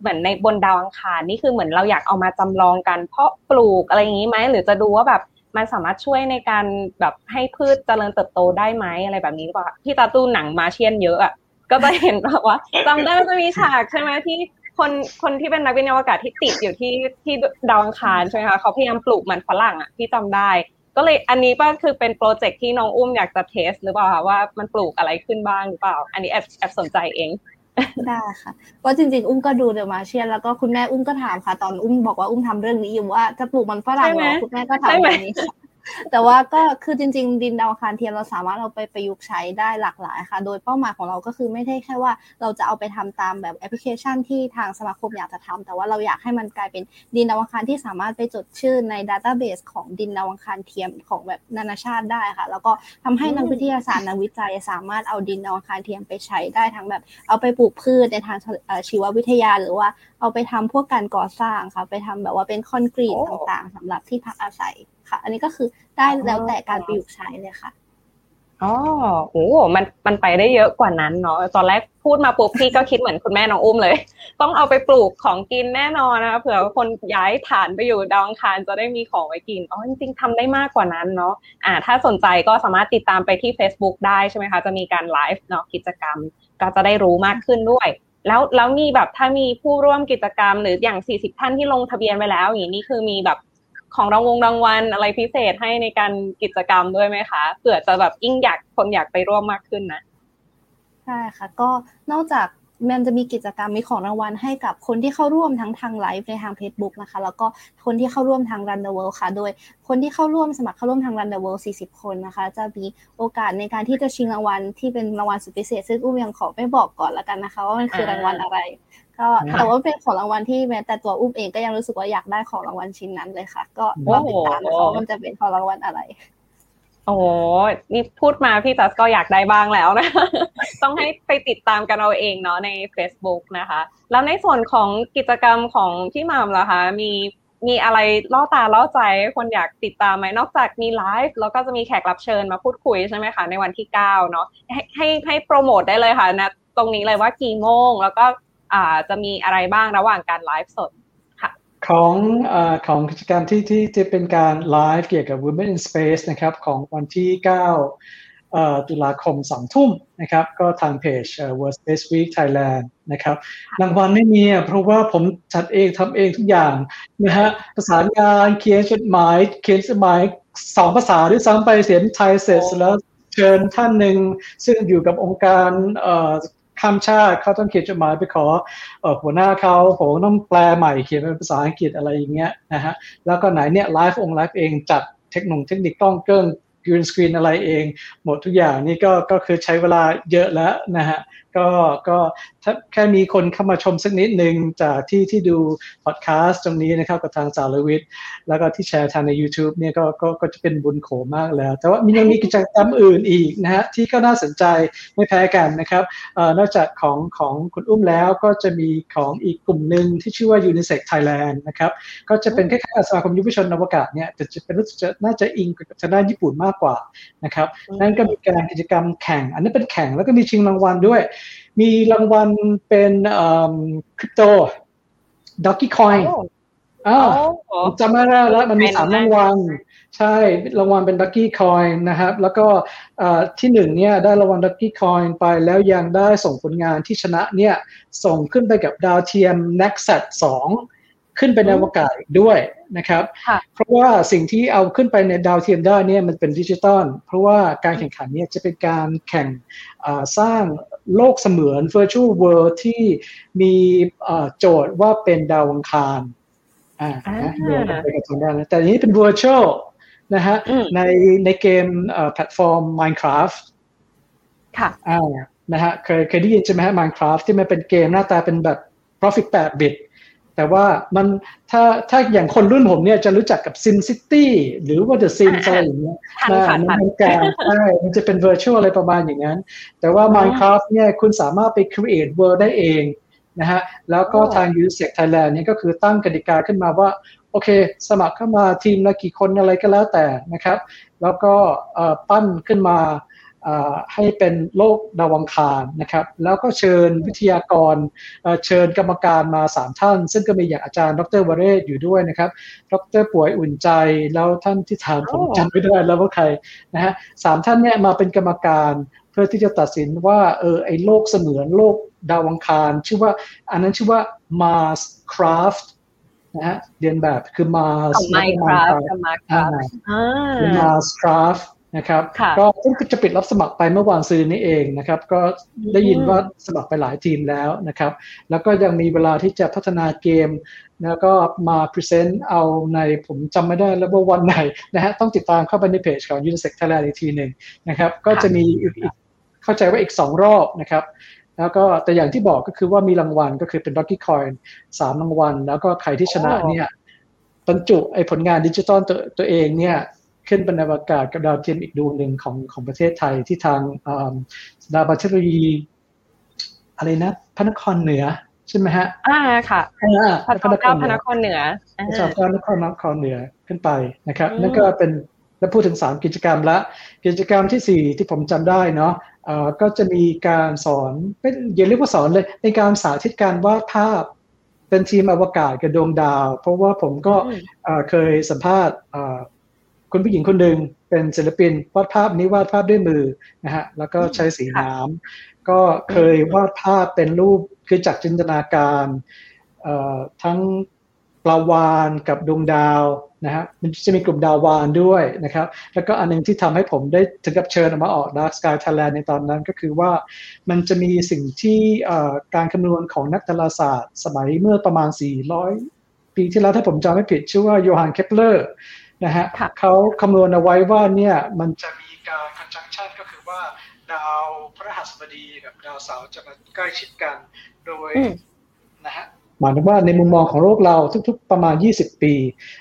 เหมือนในบนดาวอังคารนี่คือเหมือนเราอยากเอามาจำลองกันเพราะปลูกอะไรอย่างนี้ไหมหรือจะดูว่าแบบ มันสามารถช่วยในการแบบให้พืชเจริญเติบโตได้ไหมอะไรแบบนี้ก่าพี่ตาตู้หนังมาเชียนเยอะอะก็จะเห็นแบบว่าจำได้ว่าจะมีฉากใช่ไหมที่คนคนที่เป็นนักวิทยาศาสตร์ที่ติดอยู่ที่ที่ดาวอังคารใช่ไหมคะเขาพยายามปลูกมันฝรั่งอะที่จำได้ ก็เลยอันนี้ก็คือเป็นโปรเจกต์ที่น้องอุ้มอยากจะเทส หรือเปล่าคะว่ามันปลูกอะไรขึ้นบ้างหรือเปล่า อันนี้แอบแอบสนใจเอง ได้ค่ะเพราะจริงๆ อุ้มก็ดูเดอะมาเชียนแล้วก็คุณแม่อุ้มก็ถามค่ะ ตอนอุ้มบอกว่าอุ้มทำเรื่องนี้อยู่ว่าจะปลูกมันฝรั่งเหรอคุณแม่ก็ถามแบบนี้ แต่ว่าก็คือจริง ๆ ดินดาวคารเทียมเราสามารถเอาไปประยุกต์ใช้ได้หลากหลายค่ะ โดยเป้าหมายของเราก็คือไม่ได้แค่ว่าเราจะเอาไปทำตามแบบแอปพลิเคชันที่ทางสมาคมอยากจะทำแต่ว่าเราอยากให้มันกลายเป็นดินดาวอังคารที่สามารถไปจดชื่อใน database ของดินดาวอังคารเทียมของแบบนานาชาติได้ค่ะ แล้วก็ทำให้นักวิทยาศาสตร์นักวิจัยสามารถเอาดินดาวอังคารเทียมไปใช้ได้ทั้งแบบเอาไปปลูกพืชในทางชีววิทยาหรือว่าเอาไปทำพวกการก่อสร้างค่ะ ไปทำแบบว่าเป็นคอนกรีตต่างๆสำหรับที่พักอาศัย ค่ะ อันนี้ก็คือได้แล้วแต่การประยุกต์ใช้เลยค่ะอ๋อโอ้มันมันไปได้เยอะกว่านั้นเนาะตอนแรกพูดมาปุ๊บพี่ก็คิดเหมือนคุณแม่น้องอุ้มเลย ต้องเอาไปปลูกของกินแน่นอนนะเผื่อคนย้ายฐานไปอยู่ดาวอังคารจะได้มีของไว้กินอ๋อจริงๆทำได้มากกว่านั้นเนาะอ่า ถ้าสนใจก็สามารถติดตามไปที่ Facebook ได้ใช่ไหมคะ จะมีการไลฟ์เนาะกิจกรรม ก็จะได้รู้มากขึ้นด้วย แล้วแล้วมีแบบถ้ามีผู้ร่วมกิจกรรมหรืออย่าง 40 ท่านที่ลงทะเบียนไว้แล้วอย่างนี้คือมีแบบ ของรางวงรางวัลอะไรพิเศษให้ในการกิจกรรมด้วยไหมคะเผื่อจะแบบยิ่งอยากคนอยากไปร่วมมากขึ้นนะใช่ค่ะ ก็นอกจากมันจะมีกิจกรรมมีของรางวัลให้กับคนที่เข้าร่วมทั้งทางไลฟ์ในทาง Facebook นะคะ แล้วก็คนที่เข้าร่วมทาง Run the World ค่ะ โดยคนที่เข้าร่วมสมัครเข้าร่วมทาง Run the World 40 คนนะคะ จะมีโอกาสในการที่จะชิงรางวัลที่เป็นรางวัลสุดพิเศษ ซึ่งอุ้มยังขอไม่บอกก่อนละกันนะคะ ว่ามันคือรางวัลอะไร ก็แต่ว่าเป็นของรางวัลที่แม้แต่ตัวอุ้มเองก็ยังรู้สึกว่าอยากได้ของรางวัลชิ้นนั้นเลยค่ะ ก็รอติดตามนะคะมันจะเป็นของรางวัลอะไร โอ้นี่พูดมาพี่จัสก็อยากได้บ้างแล้วนะ ต้องให้ไปติดตามกันเอาเองเนาะใน Facebook นะคะ แล้วในส่วนของกิจกรรมของพี่มามล่ะคะ มีมีอะไรล่อตาล่อใจคนอยากติดตามไหมนอกจากมีไลฟ์แล้วก็จะมีแขกรับเชิญมาพูดคุยใช่ไหมคะในวันที่เก้าเนาะให้ให้ให้โปรโมทได้เลยค่ะนะตรงนี้เลยว่ากี่โมง แล้วก็อ่า จะมีอะไรบ้างระหว่างการไลฟ์สดค่ะของอของกิจกรรมที่ที่จะเป็นการไลฟ์เกี่ยวกับ Women in Space นะครับของวันที่ 9 ตุลาคมสองทุ่มนะครับก็ทางเพจ World Space Week Thailand นะครับรางวัลไม่มีเพราะว่าผมจัดเองทำเองทุกอย่างนะฮะประสานงานเขียนจดหมายเขียนจดหมายสองภาษาด้วยซ้ำไปเสียงไทยเสร็จแล้วเชิญท่านหนึ่งซึ่งอยู่กับองค์การ ข้ามชาติเขาต้องเขียนจดหมายไปขอหัวหน้าเขาโหต้องแปลใหม่เขียนเป็นภาษาอังกฤษอะไรอย่างเงี้ยนะฮะแล้วก็ไหนเนี่ยไลฟ์องไลฟ์เองจัดเทคโนโลยีเทคนิคกล้องเกิ้งกรีนสกรีนอะไรเอง หมดทุกอย่างนี่ก็ก็คือใช้เวลาเยอะแล้วนะฮะก็ก็ถ้าแค่มีคนเข้ามาชมสักนิดหนึ่งจากที่ที่ดูพอดแคสต์ตรงนี้นะครับกับทางสารวิทย์แล้วก็ที่แชร์ทางใน YouTube เนี่ยก็ก็ก็จะเป็นบุญโขมากแล้ว แต่ว่ามียังมีกิจกรรมอื่นอีกนะฮะที่ก็น่าสนใจไม่แพ้กันนะครับอนอกจากของของคุณอุ้มแล้วก็จะมีของอีกกลุ่มหนึ่งที่ชื่อว่า Unisec Thailand นะครับก็จะเป็นคล้ายๆสมาคมยุวชนอวกาศเนี่ยแต่จะเป็นรู้สึกจะน่าจะอิงกับทางด้านญี่ปุ่นมากกว่านะครับนั่นก็มีการกิจกรรมแข่ง อันนี้เป็นแข่งแล้วก็มีชิงรางวัลด้วยมีรางวัลเป็นคริปโตด็อกกี้คอยน์อ้าวจำไม่ได้แล้วมันมีสามรางวัลใช่รางวัลเป็น Lucky Coin นะครับ แล้วก็ที่หนึ่งเนี่ยได้รางวัล Lucky Coin ไปแล้วยังได้ส่งผลงานที่ชนะเนี่ยส่งขึ้นไปกับดาวเทียม KNACKSAT 2 ขึ้นไปในอวกาศด้วยนะครับ เพราะว่าสิ่งที่เอาขึ้นไปในดาวเทียมได้เนี่ยมันเป็นดิจิตอลเพราะว่าการแข่งขันเนี่ยจะเป็นการแข่งสร้างโลกเสมือน virtual world ที่มีโจทย์ว่าเป็นดาวอังคารอ่าโดยไปกับตรงนั้นแต่นี้เป็น virtual นะฮะในในเกมแพลตฟอร์ม Minecraft ค่ะอ่านะฮะเคยเคยได้ยินใช่ไหมฮะ Minecraft ที่มันเป็นเกมหน้าตาเป็นแบบ Profit 8 bit แต่ว่ามันถ้าถ้าอย่างคนรุ่นผมเนี่ยจะรู้จักกับ Sim City หรือว่า The Sims อะไรอย่างเงี้ยนะมันเป็นการใช่มันจะเป็น virtual อะไรประมาณอย่างนั้น แต่ว่า Minecraft เนี่ยคุณสามารถไป create world ได้เองนะฮะแล้วก็ทาง u s e c Thailand นี่ก็คือตั้งกติกาขึ้นมาว่า โอเค สมัครเข้ามาทีมละกี่คนอะไรก็แล้วแต่นะครับ แล้วก็ปั้นขึ้นมา ให้เป็นโลกดาวังคารนะครับ แล้วก็เชิญวิทยากรเชิญกรรมการมาสามท่าน ซึ่งก็มีอย่างอาจารย์ ดรวเรศอยู่ด้วยนะครับ ดรป่วยอุ่นใจ แล้วท่านที่ถามผมจำไม่ได้แล้วว่าใครนะฮะสามท่านเนี่ยมาเป็นกรรมการเพื่อที่จะตัดสินว่าเออไอโลกเสมือนโลกดาวังคาร ชื่อว่าอันนั้นชื่อว่า Mars Craft นะฮะเรียนแบบคือ Mars ของ Minecraft กับ Mars Craft นะครับก็เพิ่งจะปิดรับสมัครไปเมื่อวานซื้อนี้เองนะครับ ก็ได้ยินว่าสมัครไปหลายทีมแล้วนะครับ แล้วก็ยังมีเวลาที่จะพัฒนาเกม แล้วก็มา present เอาในผมจำไม่ได้แล้วว่าวันไหนนะฮะต้องติดตามเข้าไปในเพจของ UNISEC Thailand อีกทีหนึ่งนะครับ ก็จะมีเข้าใจว่าอีกสองรอบนะครับแล้วก็แต่อย่างที่บอกก็คือว่ามีรางวัลก็คือเป็น Rocky Coin สามรางวัล แล้วก็ใครที่ชนะเนี่ยบรรจุไอ้ผลงานดิจิตอลตัวตัวเองเนี่ย ขึ้นบนอวกาศกับดาวเทียมอีกดวงหนึ่งของของประเทศไทยที่ทางดาวบัตเทอรีอะไรนะพระนครเหนือใช่ไหมฮะ อ่าค่ะพระนครพระนครเหนือพระนครนครเหนือขึ้นไปนะครับนั่นก็เป็นแล้วพูดถึงสามกิจกรรมละ กิจกรรมที่สี่ที่ผมจำได้เนาะก็จะมีการสอนเป็นอย่าเรียกว่าสอนเลยในการสาธิตการวาดภาพเป็นทีมอวกาศกับดวงดาว เพราะว่าผมก็เคยสัมภาษณ์ คุณผู้หญิงคนหนึ่งเป็นศิลปินวาดภาพนี้วาดภาพด้วยมือนะฮะแล้วก็ใช้สีน้ำก็เคยวาดภาพเป็นรูปคือจากจินตนาการทั้งปลาวานกับดวงดาวนะฮะมันจะมีกลุ่มดาววานด้วยนะครับ แล้วก็อันนึงที่ทำให้ผมได้ถึงกับเชิญออกมาออก Dark Sky Thailand ในตอนนั้นก็คือว่ามันจะมีสิ่งที่การคำนวณของนักดาราศาสตร์ สมัยเมื่อประมาณ 400 ปีที่แล้วถ้าผมจำไม่ผิดชื่อว่าโยฮันเคปเลอร์ นะฮะเขาคำนวณเอาไว้ว่าเนี่ยมันจะมีการ conjunction ก็คือว่าดาวพระหัสบดีกับดาวเสาร์จะมาใกล้ชิดกันโดยนะฮะหมายถึงว่าในมุมมองของโลกเราทุกๆประมาณ 20 ปี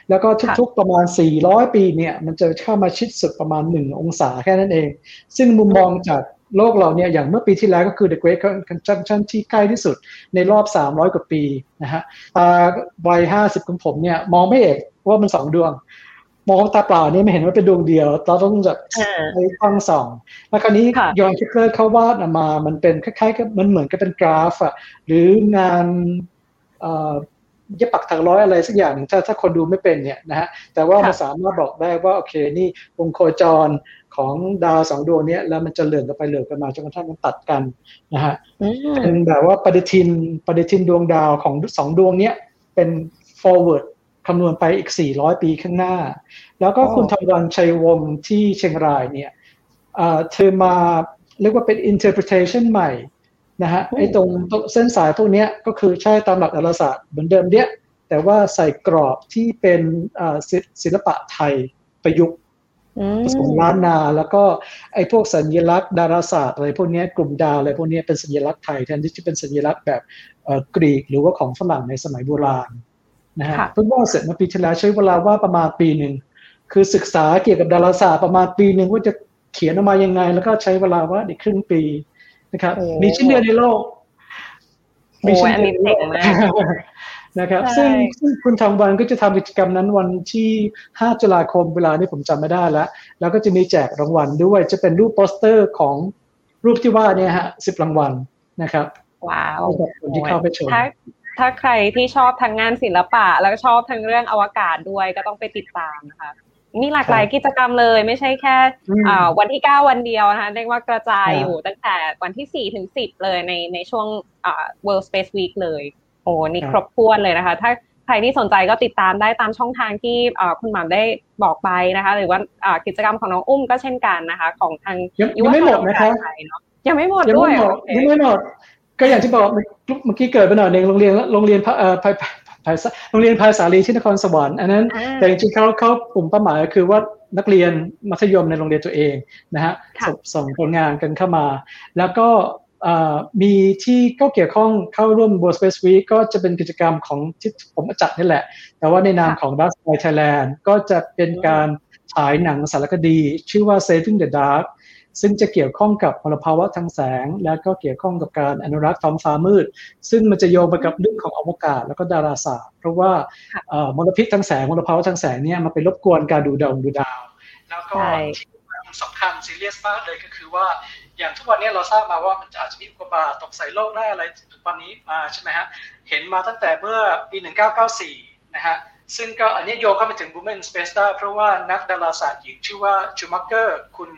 แล้วก็ทุกๆประมาณ 400 ปีเนี่ยมันจะเข้ามาชิดสุดประมาณ 1 องศาแค่นั้นเอง ซึ่งมุมมองจากโลกเราเนี่ยอย่างเมื่อปีที่แล้วก็คือ The Great Conjunction ที่ใกล้ที่สุดในรอบ 300 กว่าปีนะฮะตาวัย 50 ของผมเนี่ยมองไม่เอกว่ามันสองดวง มองตาเปล่านี่ไม่เห็นว่าเป็นดวงเดียว เราต้องแบบใช้กล้องส่อง แล้วคราวนี้ยอนคิปเลอร์เขาวาดออกมา มันเป็นคล้ายๆกับมันเหมือนกับเป็นกราฟอะหรืองานเย็บปักถักร้อยอะไรสักอย่างหนึ่งถ้าถ้าคนดูไม่เป็นเนี่ยนะฮะแต่ว่ามันสามารถบอกได้ว่าโอเคนี่วงโคจรของดาวสองดวงนี้แล้วมันจะเลื่อนกันไปเลื่อนกันมาจนกระทั่งมันตัดกันนะฮะเป็นแบบว่าปฏิทินปฏิทินดวงดาวของสองดวงเนี้ยเป็น forward คำนวณไปอีก 400 ปีข้างหน้า แล้วก็คุณทวันชัยวงศ์ที่เชียงรายเนี่ยเธอมาเรียกว่าเป็น interpretation ใหม่นะฮะไอ้ตรงเส้นสายพวกนี้ก็คือใช่ตามหลักดาราศาสตร์เหมือนเดิมเนี้ยแต่ว่าใส่กรอบที่เป็นศิลปะไทยประยุกต์ผสมล้านนา แล้วก็ไอ้พวกสัญลักษณ์ดาราศาสตร์อะไรพวกนี้กลุ่มดาวอะไรพวกนี้เป็นสัญลักษณ์ไทยแทนที่จะเป็นสัญลักษณ์แบบกรีกหรือว่าของฝรั่งในสมัยโบราณ นะฮะเพิ่งว่าเสร็จมาปีที่แล้วใช้เวลาว่าประมาณปีหนึ่งคือศึกษาเกี่ยวกับดาราศาสตร์ประมาณปีหนึ่งว่าจะเขียนออกมายังไง แล้วก็ใช้เวลาว่าอีกครึ่งปีนะครับ มีชิ้นเดียวในโลก มีชิ้นเดียวในโลกนะครับ ซึ่งซึ่งคุณทำวันก็จะทำกิจกรรมนั้นวันที่ 5 ตุลาคมเวลานี้ผมจำไม่ได้แล้ว แล้วก็จะมีแจกรางวัลด้วย จะเป็นรูปโปสเตอร์ของรูปที่ว่าเนี่ยฮะสิบรางวัลนะครับ ว้าวคนที่เข้าไปชม ถ้าใครที่ชอบทั้งงานศิลปะ แล้วก็ชอบทั้งเรื่องอวกาศด้วยก็ต้องไปติดตามนะคะมีหลากหลายกิจกรรมเลยไม่ใช่แค่วันที่เก้าวันเดียวนะคะเรียกว่ากระจายอยู่ตั้งแต่วันที่สี่ถึงสิบเลยในในช่วง World Space Week เลยโอ้นี่ครบถ้วนเลยนะคะ ถ้าใครที่สนใจก็ติดตามได้ตามช่องทางที่คุณหม่ำได้บอกไปนะคะ หรือว่ากิจกรรมของน้องอุ้มก็เช่นกันนะคะ ของทางยังไม่หมดนะคะยังไม่หมดด้วยยังไม่หมด ก็อย่างที่บอกเมื่อกี้เกิดไปหน่อยหนึ่งโรงเรียนโรงเรียนโรงเรียนภาษาลีที่นครสวรรค์อันนั้น แต่จริงๆเขาเขากลุ่มเป้าหมายก็คือว่านักเรียนมัธยมในโรงเรียนตัวเองนะฮะส่งผลงานกันเข้ามา แล้วก็มีที่ก็เกี่ยวข้องเข้าร่วม World Space Week ก็จะเป็นกิจกรรมของที่ผมจัดนี่แหละ แต่ว่าในนามของ Dark Sky Thailand ก็จะเป็นการฉายหนังสารคดี ชื่อว่า Saving the Dark ซึ่งจะเกี่ยวข้องกับมลภาวะทางแสง และก็เกี่ยวข้องกับการอนุรักษ์ท้องฟ้ามืด ซึ่งมันจะโยงไปกับเรื่องของอวกาศแล้วก็ดาราศาสตร์ เพราะว่ามลพิษทางแสงมลภาวะทางแสงเนี่ยมันไปรบกวนการดูดาวดูดาว แล้วก็ที่สำคัญซีเรียสมากเลยก็คือว่าอย่างทุกวันนี้เราทราบมาว่ามันอาจจะมีอุกกาบาตตกใส่โลกได้อะไรทุกวันนี้มาใช่ไหมฮะเห็นมาตั้งแต่เมื่อปี 1994 นะฮะ ซึ่งก็อันนี้โยงเข้าไปถึง Women Space ได้เพราะว่านักดาราศาสตร์หญิงชื่อว่าชูเมกเกอร์คุณ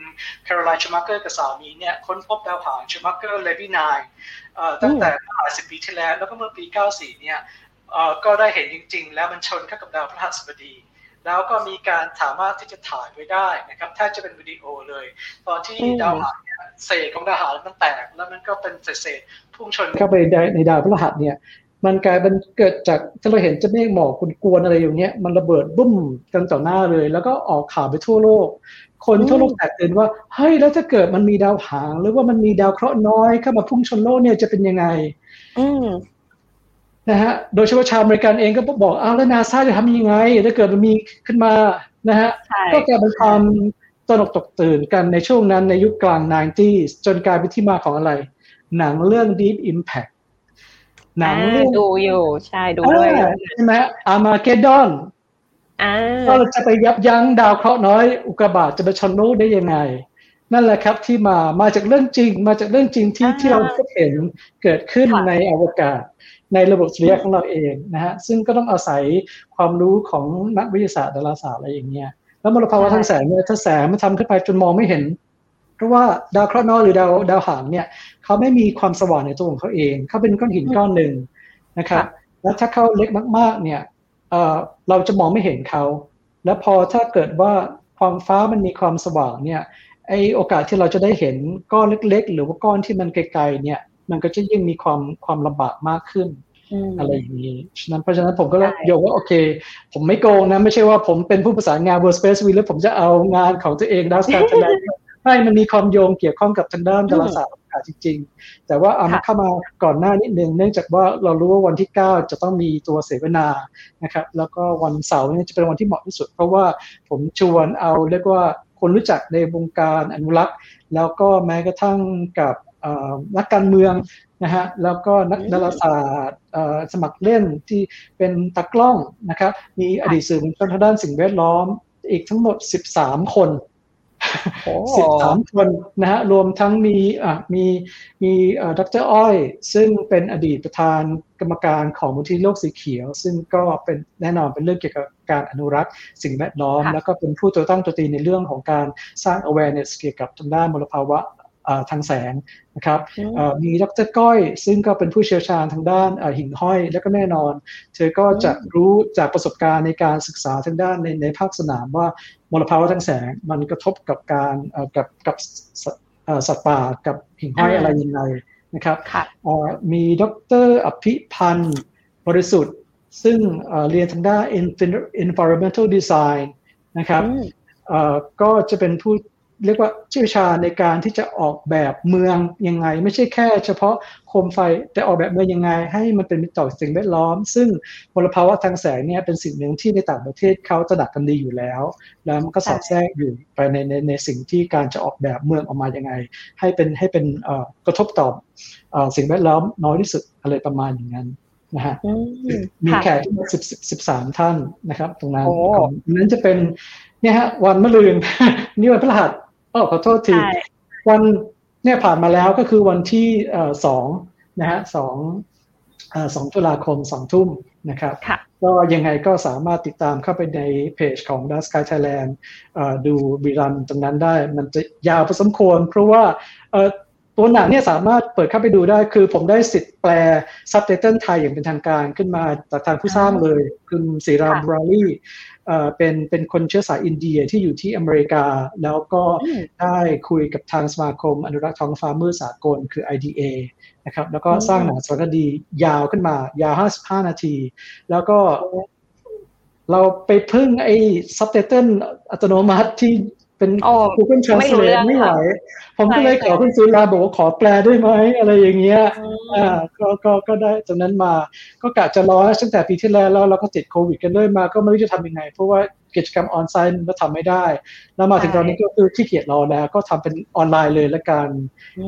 แคโรไลน์ชูเมกเกอร์กับสามีเนี่ยค้นพบดาวหางชูเมกเกอร์เลวี nine ตั้งแต่เมื่อสิบปีที่แล้ว แล้วก็เมื่อปี 94 เนี่ยก็ได้เห็นจริง ๆ แล้วมันชนเข้ากับดาวพฤหัสบดีแล้วก็มีการสามารถที่จะถ่ายไว้ได้นะครับแทบจะเป็นวิดีโอเลย ตอนที่ดาวหางเศษของดาวหางมันแตก แล้วมันก็เป็นเศษพุ่งชนเข้าไปในดาวพฤหัสเนี่ย มันกลายเป็นเกิดจากที่เราเห็นจะเมฆหมอกคุณกวนอะไรอยู่เนี้ยมันระเบิดบุ้มกันต่อหน้าเลย แล้วก็ออกข่าวไปทั่วโลก คนทั่วโลกแตกตื่นว่าเฮ้ยแล้วถ้าเกิดมันมีดาวหาง หรือว่ามันมีดาวเคราะห์น้อยเข้ามาพุ่งชนโลกเนี่ยจะเป็นยังไงนะฮะโดยเฉพาะชาวอเมริกันเองก็บอกอ้าวแล้วนาซาจะทำยังไงถ้าเกิดมันมีขึ้นมานะฮะก็กลายเป็นความตนกตกตื่นกันในช่วงนั้นในยุคกลาง 90s จนกลายเป็นที่มาของอะไร หนังเรื่อง Deep Impact หนังดูอยู่ใช่ดูด้วยใช่ไหมอามาเกดอนก็จะไปยับยั้งดาวเคราะห์น้อย อุกกาบาตจะไปชนโลกได้ยังไง นั่นแหละครับที่มามาจากเรื่องจริง มาจากเรื่องจริงที่ที่เราเห็นเกิดขึ้นในอวกาศ ในระบบสุริยะของเราเองนะฮะซึ่งก็ต้องอาศัยความรู้ของนักวิทยาศาสตร์ดาราศาสตร์อะไรอย่างเงี้ยแล้วมลภาวะทางแสงเนี่ยถ้าแสงมันทำขึ้นไปจนมองไม่เห็น เพราะว่าดาวเคราะห์น้อยหรือดาวดาวหางเนี่ย เขาไม่มีความสว่างในตัวของเขาเอง เขาเป็นก้อนหินก้อนหนึ่งนะครับ แล้วถ้าเขาเล็กมาก ๆ เนี่ยเเราจะมองไม่เห็นเขา แล้วพอถ้าเกิดว่าความฟ้ามันมีความสว่างเนี่ย ไอโอกาสที่เราจะได้เห็นก้อนเล็ก ๆ หรือว่าก้อนที่มันไกลๆเนี่ย มันก็จะยิ่งมีความความลำบากมากขึ้นอะไรอย่างนี้ ฉะนั้นเพราะฉะนั้นผมก็เลยโยกว่าโอเค ผมไม่โกงนะ ไม่ใช่ว่าผมเป็นผู้ประสานงาน World Space Week แล้วผมจะเอางานของตัวเองดาวสตาร์จะได้ไม่มันมีความโยงเกี่ยวข้องกับทางด้านดาราศาสตร์ จริง ๆ แต่ว่าเอามาเข้ามาก่อนหน้านิดนึงเนื่องจากว่าเรารู้ว่าวันที่ 9 จะต้องมีตัวเสวนานะครับแล้วก็วันเสาร์นี่จะเป็นวันที่เหมาะที่สุด เพราะว่าผมชวนเอาเรียกว่าคนรู้จักในวงการอนุรักษ์ แล้วก็แม้กระทั่งกับนักการเมืองนะฮะแล้วก็นักดาราศาสตร์สมัครเล่นที่เป็นตากล้องนะครับมีอดีตสื่อมวลชนทางด้านสิ่งแวดล้อมอีกทั้งหมด 13 คน สิบสามคนนะฮะรวมทั้งมีอะมีมีดรอ้อย ซึ่งเป็นอดีตประธานกรรมการของมูลที่โลกสีเขียว ซึ่งก็เป็นแน่นอนเป็นเรื่องเกี่ยวกับการอนุรักษ์สิ่งแวดล้อม แล้วก็เป็นผู้ตัวตั้งตัวตีในเรื่องของการสร้าง awareness เกี่ยวกับทางด้านมลภาวะ ทางแสงนะครับมีดรก้อยซึ่งก็เป็นผู้เชี่ยวชาญทางด้านหิ่งห้อย และก็แน่นอน เธอก็จะรู้จากประสบการณ์ในการศึกษาทางด้านในในภาคสนามว่ามลภาวะทางแสงมันกระทบกับการกับกับสัตว์ป่ากับหิ่งห้อยอะไรยังไงนะครับมีดรอภิพันธ์บริสุทธิ์ ซึ่งเรียนทางด้าน environmental design นะครับก็จะเป็นผู้ เรียกว่าเชี่ยวชาญในการที่จะออกแบบเมืองยังไง ไม่ใช่แค่เฉพาะโคมไฟแต่ออกแบบเมืองยังไง ให้มันเป็นมิตรต่อสิ่งแวดล้อม ซึ่งมลภาวะทางแสงเนี่ยเป็นสิ่งหนึ่งที่ในต่างประเทศเขาตระหนักกันดีอยู่แล้ว แล้วมันก็สอดแทรกอยู่ไปในในในสิ่งที่การจะออกแบบเมืองออกมายังไง ให้เป็นให้เป็นกระทบต่อสิ่งแวดล้อมน้อยที่สุดอะไรประมาณอย่างนั้นนะฮะมีแขกที่สิบสิบสามท่านนะครับ ตรงนั้นนั้นจะเป็นเนี่ยฮะวันมะรืนนี่วันพฤหัส อ๋อขอโทษทีวันเนี่ยผ่านมาแล้วก็คือวันที่สองนะฮะสองสองตุลาคมสองทุ่มนะครับก็ยังไงก็สามารถติดตามเข้าไปในเพจของ d a s k y Thailand ดูบีรันตรงนั้นได้ มันจะยาวพอสมควรเพราะว่า ตัวหนังเนี่ยสามารถเปิดเข้าไปดูได้ คือผมได้สิทธิ์แปลซับไตเติลไทยอย่างเป็นทางการขึ้นมาจากทางผู้สร้างเลยคุณศิรามบราลีเป็นเป็นคนเชื้อสายอินเดียที่อยู่ที่อเมริกา แล้วก็ได้คุยกับทางสมาคม อนุรักษ์ท้องฟ้ามืดสากลคือ IDA นะครับแล้วก็สร้างหนังสารคดียาวขึ้นมายาว 55 นาที แล้วก็เราไปพึ่งไอ้ซับไตเติลอัตโนมัติที่ เป็น Google Translate ไม่ไหว ผมก็เลยขอคุณสุราบอกว่าขอแปลได้ไหมอะไรอย่างเงี้ย อ่า ก็ ก็ ก็ได้จากนั้นมา ก็กะจะรอตั้งแต่ปีที่แล้วแล้วเราก็ติดโควิดกันด้วยมา ก็ไม่รู้จะทำยังไง เพราะว่ากิจกรรมออนไลน์มันก็ทำไม่ได้ แล้วมาถึงตอนนี้ก็คือที่เกียจรอแล้ว ก็ทำเป็นออนไลน์เลยละกัน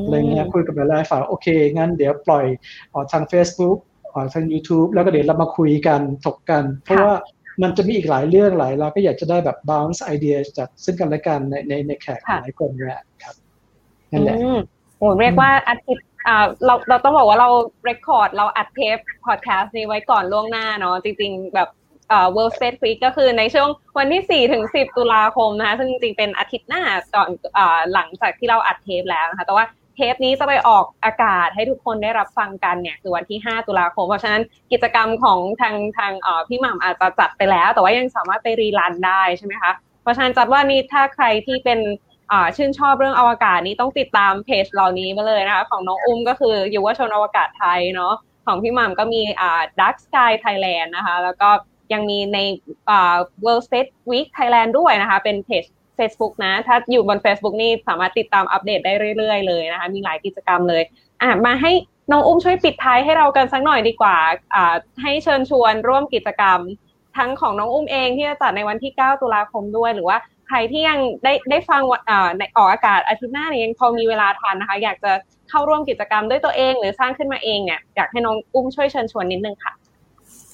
อะไรเงี้ย คุยกับหลายๆฝ่ายโอเค งั้นเดี๋ยวปล่อยออกทาง Facebook ออกทาง YouTube แล้วก็เดี๋ยวเรามาคุยกัน ถกกัน เพราะว่า มันจะมีอีกหลายเรื่องหลายเราก็อยากจะได้แบบ bounce ไอเดียจากซึ่งกันและกันในในในแขกหลายคนแหละครับนั่นแหละโอ้เรียกว่าอาทิตย์อ่าเราเราต้องบอกว่าเราเรคคอร์ดเราอัดเทปพอดแคสต์นี้ไว้ก่อนล่วงหน้าเนาะจริง ๆ แบบอ่า World Space Week ก็คือในช่วงวันที่ 4 ถึง 10 ตุลาคมนะคะ ซึ่งจริงๆเป็นอาทิตย์หน้าก่อนอ่าหลังจากที่เราอัดเทปแล้วนะคะ แต่ว่า เทปนี้จะไปออกอากาศให้ทุกคนได้รับฟังกันเนี่ยคือวันที่ 5 ตุลาคม เพราะฉะนั้นกิจกรรมของทางทางพี่หม่ำอาจจะจัดไปแล้ว แต่ว่ายังสามารถไปรีลันได้ใช่ไหมคะเพราะฉะนั้นจัดว่านี่ถ้าใครที่เป็นชื่นชอบเรื่องอวกาศนี้ต้องติดตามเพจเหล่านี้มาเลยนะคะของน้องอุ้มก็คือยุวชนอวกาศไทยเนาะของพี่หม่ำก็มีอ่า Dark Sky Thailand นะคะ แล้วก็ยังมีในอ่า World Space Week Thailand ด้วยนะคะ เป็นเพจ Facebook นะ ถ้าอยู่บน Facebook นี่สามารถติดตามอัปเดตได้เรื่อยๆเลยนะคะมีหลายกิจกรรมเลยอะมาให้น้องอุ้มช่วยปิดท้ายให้เรากันสักหน่อยดีกว่าอ่าให้เชิญชวนร่วมกิจกรรม ทั้งของน้องอุ้มเองที่จะจัดในวันที่ 9 ตุลาคมด้วยหรือว่าใครที่ยังได้ได้ฟังอ่าในออกอากาศอาทิตย์หน้าเนี่ยยังพอมีเวลาทันนะคะ อยากจะเข้าร่วมกิจกรรมด้วยตัวเองหรือสร้างขึ้นมาเองเนี่ยอยากให้น้องอุ้มช่วยเชิญชวนนิดนึงค่ะ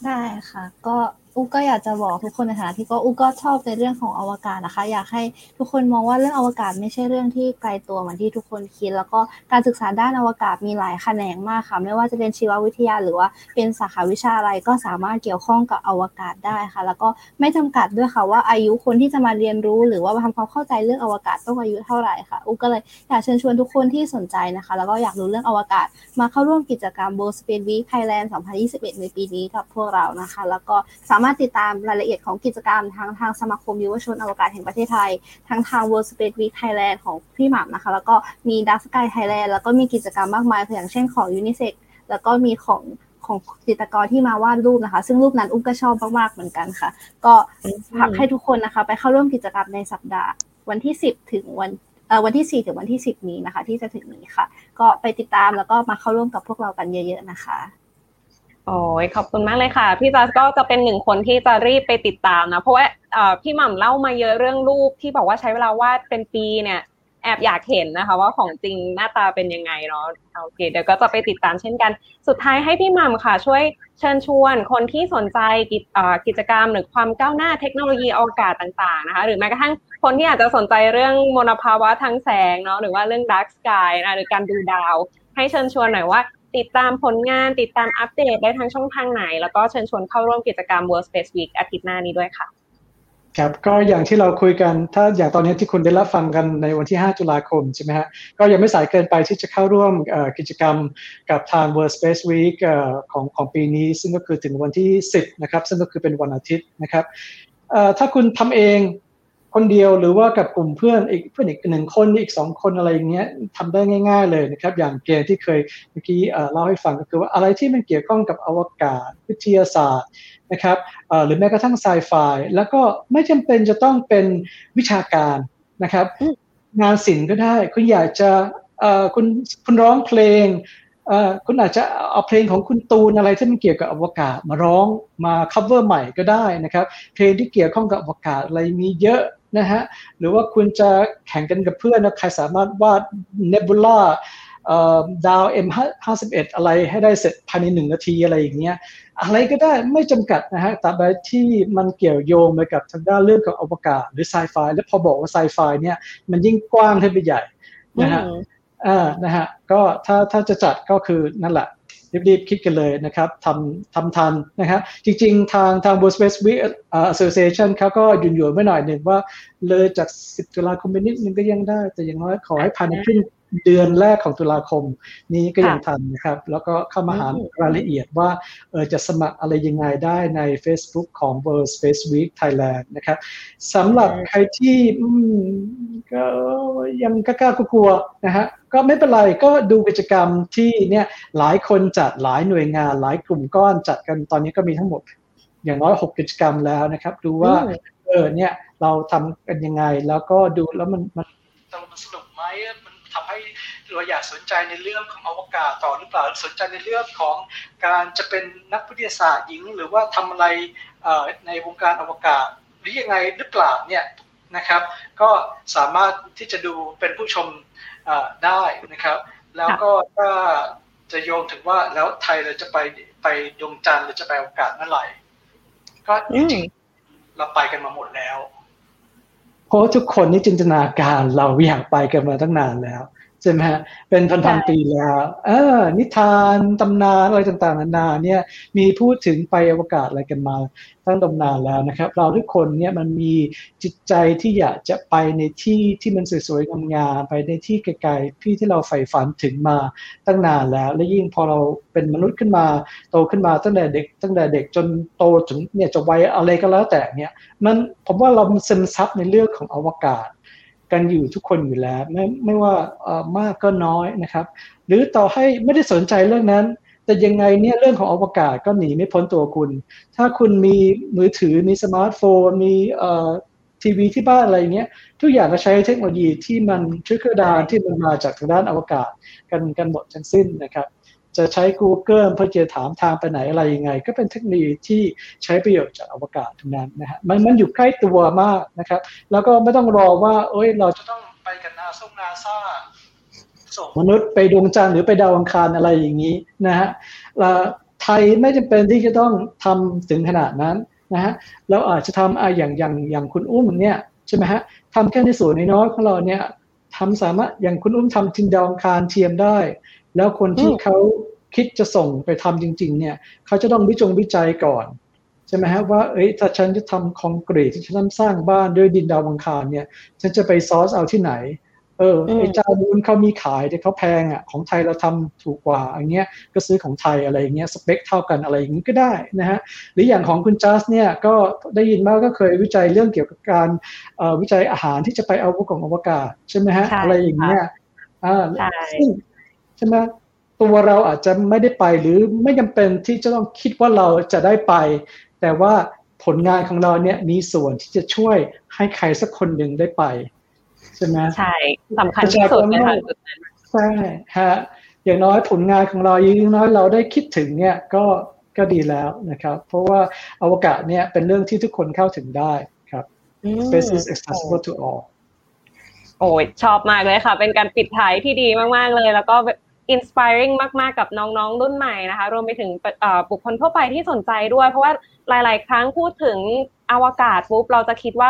ได้ค่ะ ก็อุก็อยากจะบอกทุกคนในะคะที่ก็อุก็ชอบในเรื่องของอวกาศนะคะ อยากให้ทุกคนมองว่าเรื่องอวกาศไม่ใช่เรื่องที่ไกลตัวเหมือนที่ทุกคนคิด แล้วก็การศึกษาด้านอวกาศมีหลายแขนงมากค่ะ ไม่ว่าจะเป็นชีววิทยาหรือว่าเป็นสาขาวิชาอะไรก็สามารถเกี่ยวข้องกับอวกาศได้ค่ะ แล้วก็ไม่จำกัดด้วยค่ะว่าอายุคนที่จะมาเรียนรู้หรือว่ามาทำความเข้าใจเรื่องอวกาศต้องอายุเท่าไหร่ค่ะอุก็เลยอยากเชิญชวนทุกคนที่สนใจนะคะ แล้วก็อยากรู้เรื่องอวกาศ มาเข้าร่วมกิจกรรม World Space Week Thailand 2021 ในปีนี้กับพวกเรานะคะ แล้วก็สาามารถติดตามรายละเอียดของกิจกรรมทางทางสมาคมยุวชนอวกาศแห่งประเทศไทยทั้งทาง World Space Week Thailand ของพี่หม่ำนะคะ แล้วก็มี Dark Sky Thailand แล้วก็มีกิจกรรมมากมายอย่างเช่นของ UNICEF แล้วก็มีของของจิตรกรที่มาวาดรูปนะคะ ซึ่งรูปนั้นอุ้มก็ชอบมากๆเหมือนกันค่ะ ก็พักให้ทุกคนนะคะ ไปเข้าร่วมกิจกรรมในสัปดาห์วันที่ 10 ถึงวันวันที่ 4 ถึงวันที่ 10 นี้นะคะ ที่จะถึงนี้ค่ะ ก็ไปติดตามแล้วก็มาเข้าร่วมกับพวกเรากันเยอะ ๆ นะคะ โอ้ยขอบคุณมากเลยค่ะ พี่จัสก็จะเป็นหนึ่งคนที่จะรีบไปติดตามนะ เพราะว่าพี่หม่ำเล่ามาเยอะเรื่องรูปที่บอกว่าใช้เวลาวาดเป็นปีเนี่ยแอบอยากเห็นนะคะ ว่าของจริงหน้าตาเป็นยังไงเนาะโอเคเดี๋ยวก็จะไปติดตามเช่นกัน สุดท้ายให้พี่หม่ำค่ะ ช่วยเชิญชวนคนที่สนใจกิจกรรมหรือความก้าวหน้าเทคโนโลยีอวกาศต่างๆนะคะหรือแม้กระทั่งคนที่อาจจะสนใจเรื่องมลภาวะทางแสงเนาะหรือว่าเรื่องดาร์กสกายนะหรือการดูดาว ให้เชิญชวนหน่อยว่า ติดตามผลงานติดตามอัปเดตได้ทางช่องทางไหน แล้วก็เชิญชวนเข้าร่วมกิจกรรม World Space Week อาทิตย์หน้านี้ด้วยค่ะ ครับก็อย่างที่เราคุยกันถ้าอย่างตอนนี้ที่คุณได้รับฟังกันในวันที่ 5 ตุลาคมใช่ไหมฮะก็ยังไม่สายเกินไปที่จะเข้าร่วมกิจกรรมกับทาง World Space Week ของของปีนี้ ซึ่งก็คือถึงวันที่ 10 นะครับ ซึ่งก็คือเป็นวันอาทิตย์นะครับถ้าคุณทำเอง คนเดียวหรือว่ากับกลุ่มเพื่อนอีกเพื่อนอีกหนึ่งคนอีกสองคนอะไรอย่างเงี้ยทำได้ง่าย ๆ เลยนะครับ อย่างเกมที่เคยเมื่อกี้เล่าให้ฟังก็คือว่าอะไรที่มันเกี่ยวข้องกับอวกาศวิทยาศาสตร์นะครับหรือแม้กระทั่งไซไฟแล้วก็ไม่จำเป็นจะต้องเป็นวิชาการนะครับ งานศิลป์ก็ได้คุณอยากจะคุณคุณร้องเพลงคุณอาจจะเอาเพลงของคุณตูนอะไรที่มันเกี่ยวกับอวกาศมาร้องมา cover ใหม่ก็ได้นะครับ เพลงที่เกี่ยวข้องกับอวกาศอะไรมีเยอะ นะฮะหรือว่าคุณจะแข่งกันกับเพื่อนนะใครสามารถวาดเนบูล่าดาว M51 อะไรให้ได้เสร็จภายในหนึ่งนาทีอะไรอย่างเงี้ยอะไรก็ได้ไม่จำกัดนะฮะตราบใดที่มันเกี่ยวโยงไปกับทางด้านเรื่องของอวกาศหรือไซไฟและพอบอกว่าไซไฟเนี่ยมันยิ่งกว้างขึ้นไปใหญ่นะฮะอ่านะฮะก็ถ้าถ้าจะจัดก็คือนั่นแหละ รีบๆคิดกันเลยนะครับทำทำทันนะฮะจริงๆ ทางทาง World Space Week Association เขาก็ยุ่นหยวนไม่หน่อยหนึ่งว่า เลยจาก 10 ตุลาคมไปนิดนึงก็ยังได้ แต่อย่างน้อยขอให้ภายในครึ่ง เดือนแรกของตุลาคมนี้ก็ยังทันนะครับ แล้วก็เข้ามาหารายละเอียดว่าเออจะสมัครอะไรยังไงได้ใน Facebook ของ World Space Week Thailand นะครับสำหรับใครที่ก็ยังกล้ากลัวนะฮะก็ไม่เป็นไรก็ดูกิจกรรมที่เนี่ยหลายคนจัดหลายหน่วยงาน หลายกลุ่มก้อนจัดกันตอนนี้ก็มีทั้งหมดอย่างน้อย 6 กิจกรรมแล้วนะครับ ดูว่าเออเนี่ยเราทำกันยังไงแล้วก็ดูแล้วมันมันมันสนุกไหมมันทำให้ เราอยากสนใจในเรื่องของอวกาศต่อหรือเปล่าสนใจในเรื่องของการจะเป็นนักวิทยาศาสตร์หญิง หรือว่าทำอะไรในวงการอวกาศหรือยังไงหรือเปล่าเนี่ยนะครับ ก็สามารถที่จะดูเป็นผู้ชมได้นะครับ แล้วก็ถ้าจะโยงถึงว่าแล้วไทยเราจะไปไปดวงจันทร์หรือจะไปอวกาศเมื่อไหร่ก็จริงเราไปกันมาหมดแล้ว เพราะทุกคนนี่จินตนาการเราอยากไปกันมาตั้งนานแล้ว ใช่ไหมฮะเป็นพันๆปีแล้ว เออ นิทานตำนานอะไรต่างๆนานาเนี่ย มีพูดถึงไปอวกาศอะไรกันมาตั้งตำนานแล้วนะครับ เราทุกคนเนี่ยมันมีจิตใจที่อยากจะไปในที่ที่มันสวยๆงามๆไปในที่ไกลๆที่ที่เราใฝ่ฝันถึงมาตั้งนานแล้ว และยิ่งพอเราเป็นมนุษย์ขึ้นมา โตขึ้นมาตั้งแต่เด็ก ตั้งแต่เด็กจนโตถึงเนี่ยจะวัยอะไรก็แล้วแต่เนี่ยมันผมว่าเราซึมซับในเรื่องของอวกาศ กันอยู่ทุกคนอยู่แล้ว ไม่ไม่ว่ามากก็น้อยนะครับ หรือต่อให้ไม่ได้สนใจเรื่องนั้น แต่ยังไงเนี่ยเรื่องของอวกาศก็หนีไม่พ้นตัวคุณ ถ้าคุณมีมือถือมีสมาร์ทโฟน มีทีวีที่บ้านอะไรเงี้ยทุกอย่างก็ใช้เทคโนโลยีที่มันทริกเกร์ดานที่มันมาจากทางด้านอวกาศกันกันหมดทั้งสิ้นนะครับ จะใช้ Google เพื่อจะถามทางไปไหนอะไรยังไง ก็เป็นเทคโนโลยีที่ใช้ประโยชน์จากอวกาศทั้งนั้นนะฮะมันมันอยู่ใกล้ตัวมากนะครับ แล้วก็ไม่ต้องรอว่า เอ้ยเราจะต้องไปกันนาซ่งนาซาส่งมนุษย์ไปดวงจันทร์หรือไปดาวอังคารอะไรอย่างนี้นะฮะไทยไม่จำเป็นที่จะต้องทำถึงขนาดนั้นนะฮะเราอาจจะทำอะอย่างอย่างอย่างคุณอุ้มเนี่ยใช่ไหมฮะทำแค่ในส่วนน้อยของเราเนี่ยทำสามารถอย่างคุณอุ้มทำทินดาวอังคารเทียมได้ แล้วคนที่เขาคิดจะส่งไปทำจริง ๆ เนี่ยเขาจะต้องวิจงวิจัยก่อนใช่ไหมฮะว่าเอ้ยถ้าฉันจะทำคอนกรีตที่ฉันสร้างบ้านด้วยดินดาวอังคารเนี่ย ฉันจะไปซอสเอาที่ไหน เออไอ้เจ้านู้นเขามีขายแต่เขาแพงอะของไทยเราทำถูกกว่าอย่างเงี้ยก็ซื้อของไทยอะไรอย่างเงี้ยสเปคเท่ากันอะไรอย่างงี้ก็ได้นะฮะหรืออย่างของคุณจัสเนี่ยก็ได้ยินมาก็เคยวิจัยเรื่องเกี่ยวกับการวิจัยอาหารที่จะไปเอาพวกของอวกาศใช่ไหมฮะอะไรอย่างเงี้ยอ่าซึ่ง ใช่ไหมตัวเราอาจจะไม่ได้ไปหรือไม่จาเป็นที่จะต้องคิดว่าเราจะได้ไป แต่ว่าผลงานของเราเนี่ยมีส่วนที่จะช่วยให้ใครสักคนหนึ่งได้ไปใช่ไหมใช่สำคัญที่สุดเลยค่ะใช่ฮะอย่างน้อยผลงานของเราอย่างน้อยเราได้คิดถึงเนี่ยก็ก็ดีแล้วนะครับ เพราะว่าอวกาศเนี่ยเป็นเรื่องที่ทุกคนเข้าถึงได้ครับ space is accessible to all โอ้ยชอบมากเลยค่ะ เป็นการปิดท้ายที่ดีมาก ๆ เลย แล้วก็ inspiring มากๆกับน้องๆ รุ่นใหม่นะคะ รวมไปถึงบุคคลทั่วไปที่สนใจด้วย เพราะว่าหลาย ๆ ครั้งพูดถึงอวกาศปุ๊บเราจะคิดว่า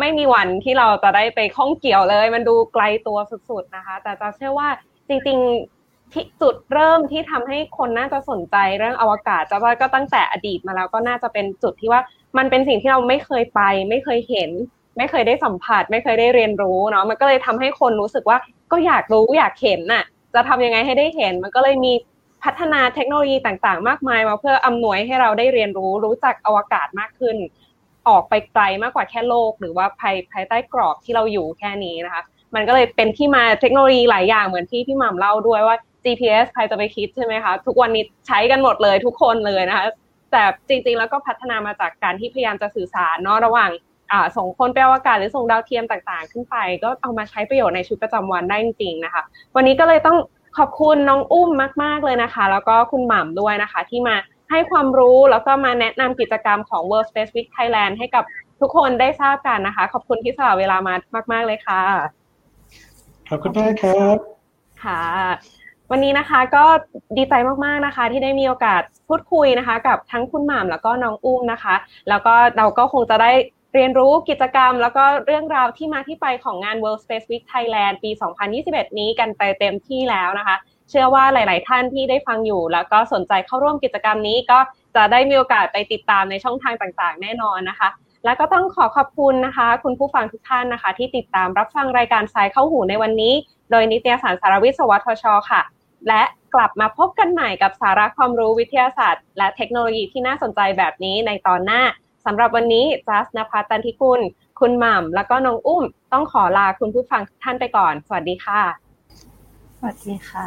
ไม่มีวันที่เราจะได้ไปข้องเกี่ยวเลย มันดูไกลตัวสุด ๆ นะคะ แต่จะเชื่อว่าจริงๆที่จุดเริ่มที่ทำให้คนน่าจะสนใจเรื่องอวกาศจะว่าก็ตั้งแต่อดีตมาแล้วก็น่าจะเป็นจุดที่ว่ามันเป็นสิ่งที่เราไม่เคยไป ไม่เคยเห็น ไม่เคยได้สัมผัส ไม่เคยได้เรียนรู้เนาะมันก็เลยทำให้คนรู้สึกว่าก็อยากรู้อยากเห็นน่ะ จะทำยังไงให้ได้เห็น มันก็เลยมีพัฒนาเทคโนโลยีต่างๆ มากมายมาเพื่ออำนวยให้เราได้เรียนรู้รู้จักอวกาศมากขึ้น ออกไปไกลมากกว่าแค่โลก หรือว่าภายภายใต้กรอบที่เราอยู่แค่นี้นะคะ มันก็เลยเป็นที่มาเทคโนโลยีหลายอย่างเหมือนที่พี่หม่ำเล่าด้วยว่า GPS ใครจะไปคิดใช่ไหมคะทุกวันนี้ใช้กันหมดเลยทุกคนเลยนะคะแต่จริงๆแล้วก็พัฒนามาจากการที่พยายามจะสื่อสารเนาะระหว่าง ส่งคนไปอวกาศหรือส่งดาวเทียมต่างๆ ขึ้นไป ก็เอามาใช้ประโยชน์ในชีวิตประจำวันได้จริงๆนะคะ วันนี้ก็เลยต้องขอบคุณน้องอุ้มมาก ๆเลยนะคะ แล้วก็คุณหม่ำด้วยนะคะ ที่มาให้ความรู้แล้วก็มาแนะนำกิจกรรมของ World Space Week Thailand ให้กับทุกคนได้ทราบกันนะคะ ขอบคุณที่สละเวลามามาก ๆ เลยค่ะ ขอบคุณมากครับค่ะ วันนี้นะคะก็ดีใจมาก ๆ นะคะ ที่ได้มีโอกาสพูดคุยนะคะ กับทั้งคุณหม่ำแล้วก็น้องอุ้มนะคะ แล้วก็เราก็คงจะได้ เรียนรู้กิจกรรมแล้วก็เรื่องราวที่มาที่ไปของงาน World Space Week Thailand ปี 2021 นี้กันไปเต็มที่แล้วนะคะ เชื่อว่าหลาย ๆ ท่านที่ได้ฟังอยู่ แล้วก็สนใจเข้าร่วมกิจกรรมนี้ก็จะได้มีโอกาสไปติดตามในช่องทางต่าง ๆ แน่นอนนะคะ และก็ต้องขอขอบคุณนะคะ คุณผู้ฟังทุกท่านนะคะ ที่ติดตามรับฟังรายการสายเข้าหูในวันนี้ โดยนิตยสารสารวิทย์สวทช ค่ะ และกลับมาพบกันใหม่กับสาระความรู้วิทยาศาสตร์ และเทคโนโลยีที่น่าสนใจแบบนี้ในตอนหน้า สำหรับวันนี้จัสนภัตันทิกุล คุณหม่ำแล้วก็น้องอุ้ม ต้องขอลาคุณผู้ฟังทุกท่านไปก่อน สวัสดีค่ะ สวัสดีค่ะ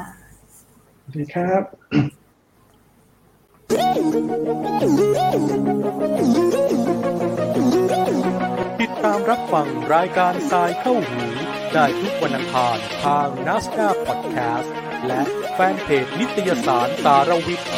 สวัสดีครับ ติดตามรับฟังรายการทรายเข้าหู ได้ทุกวันอังคารทางนัสดาพอดแคสต์และแฟนเพจนิตยสารสารวิทย์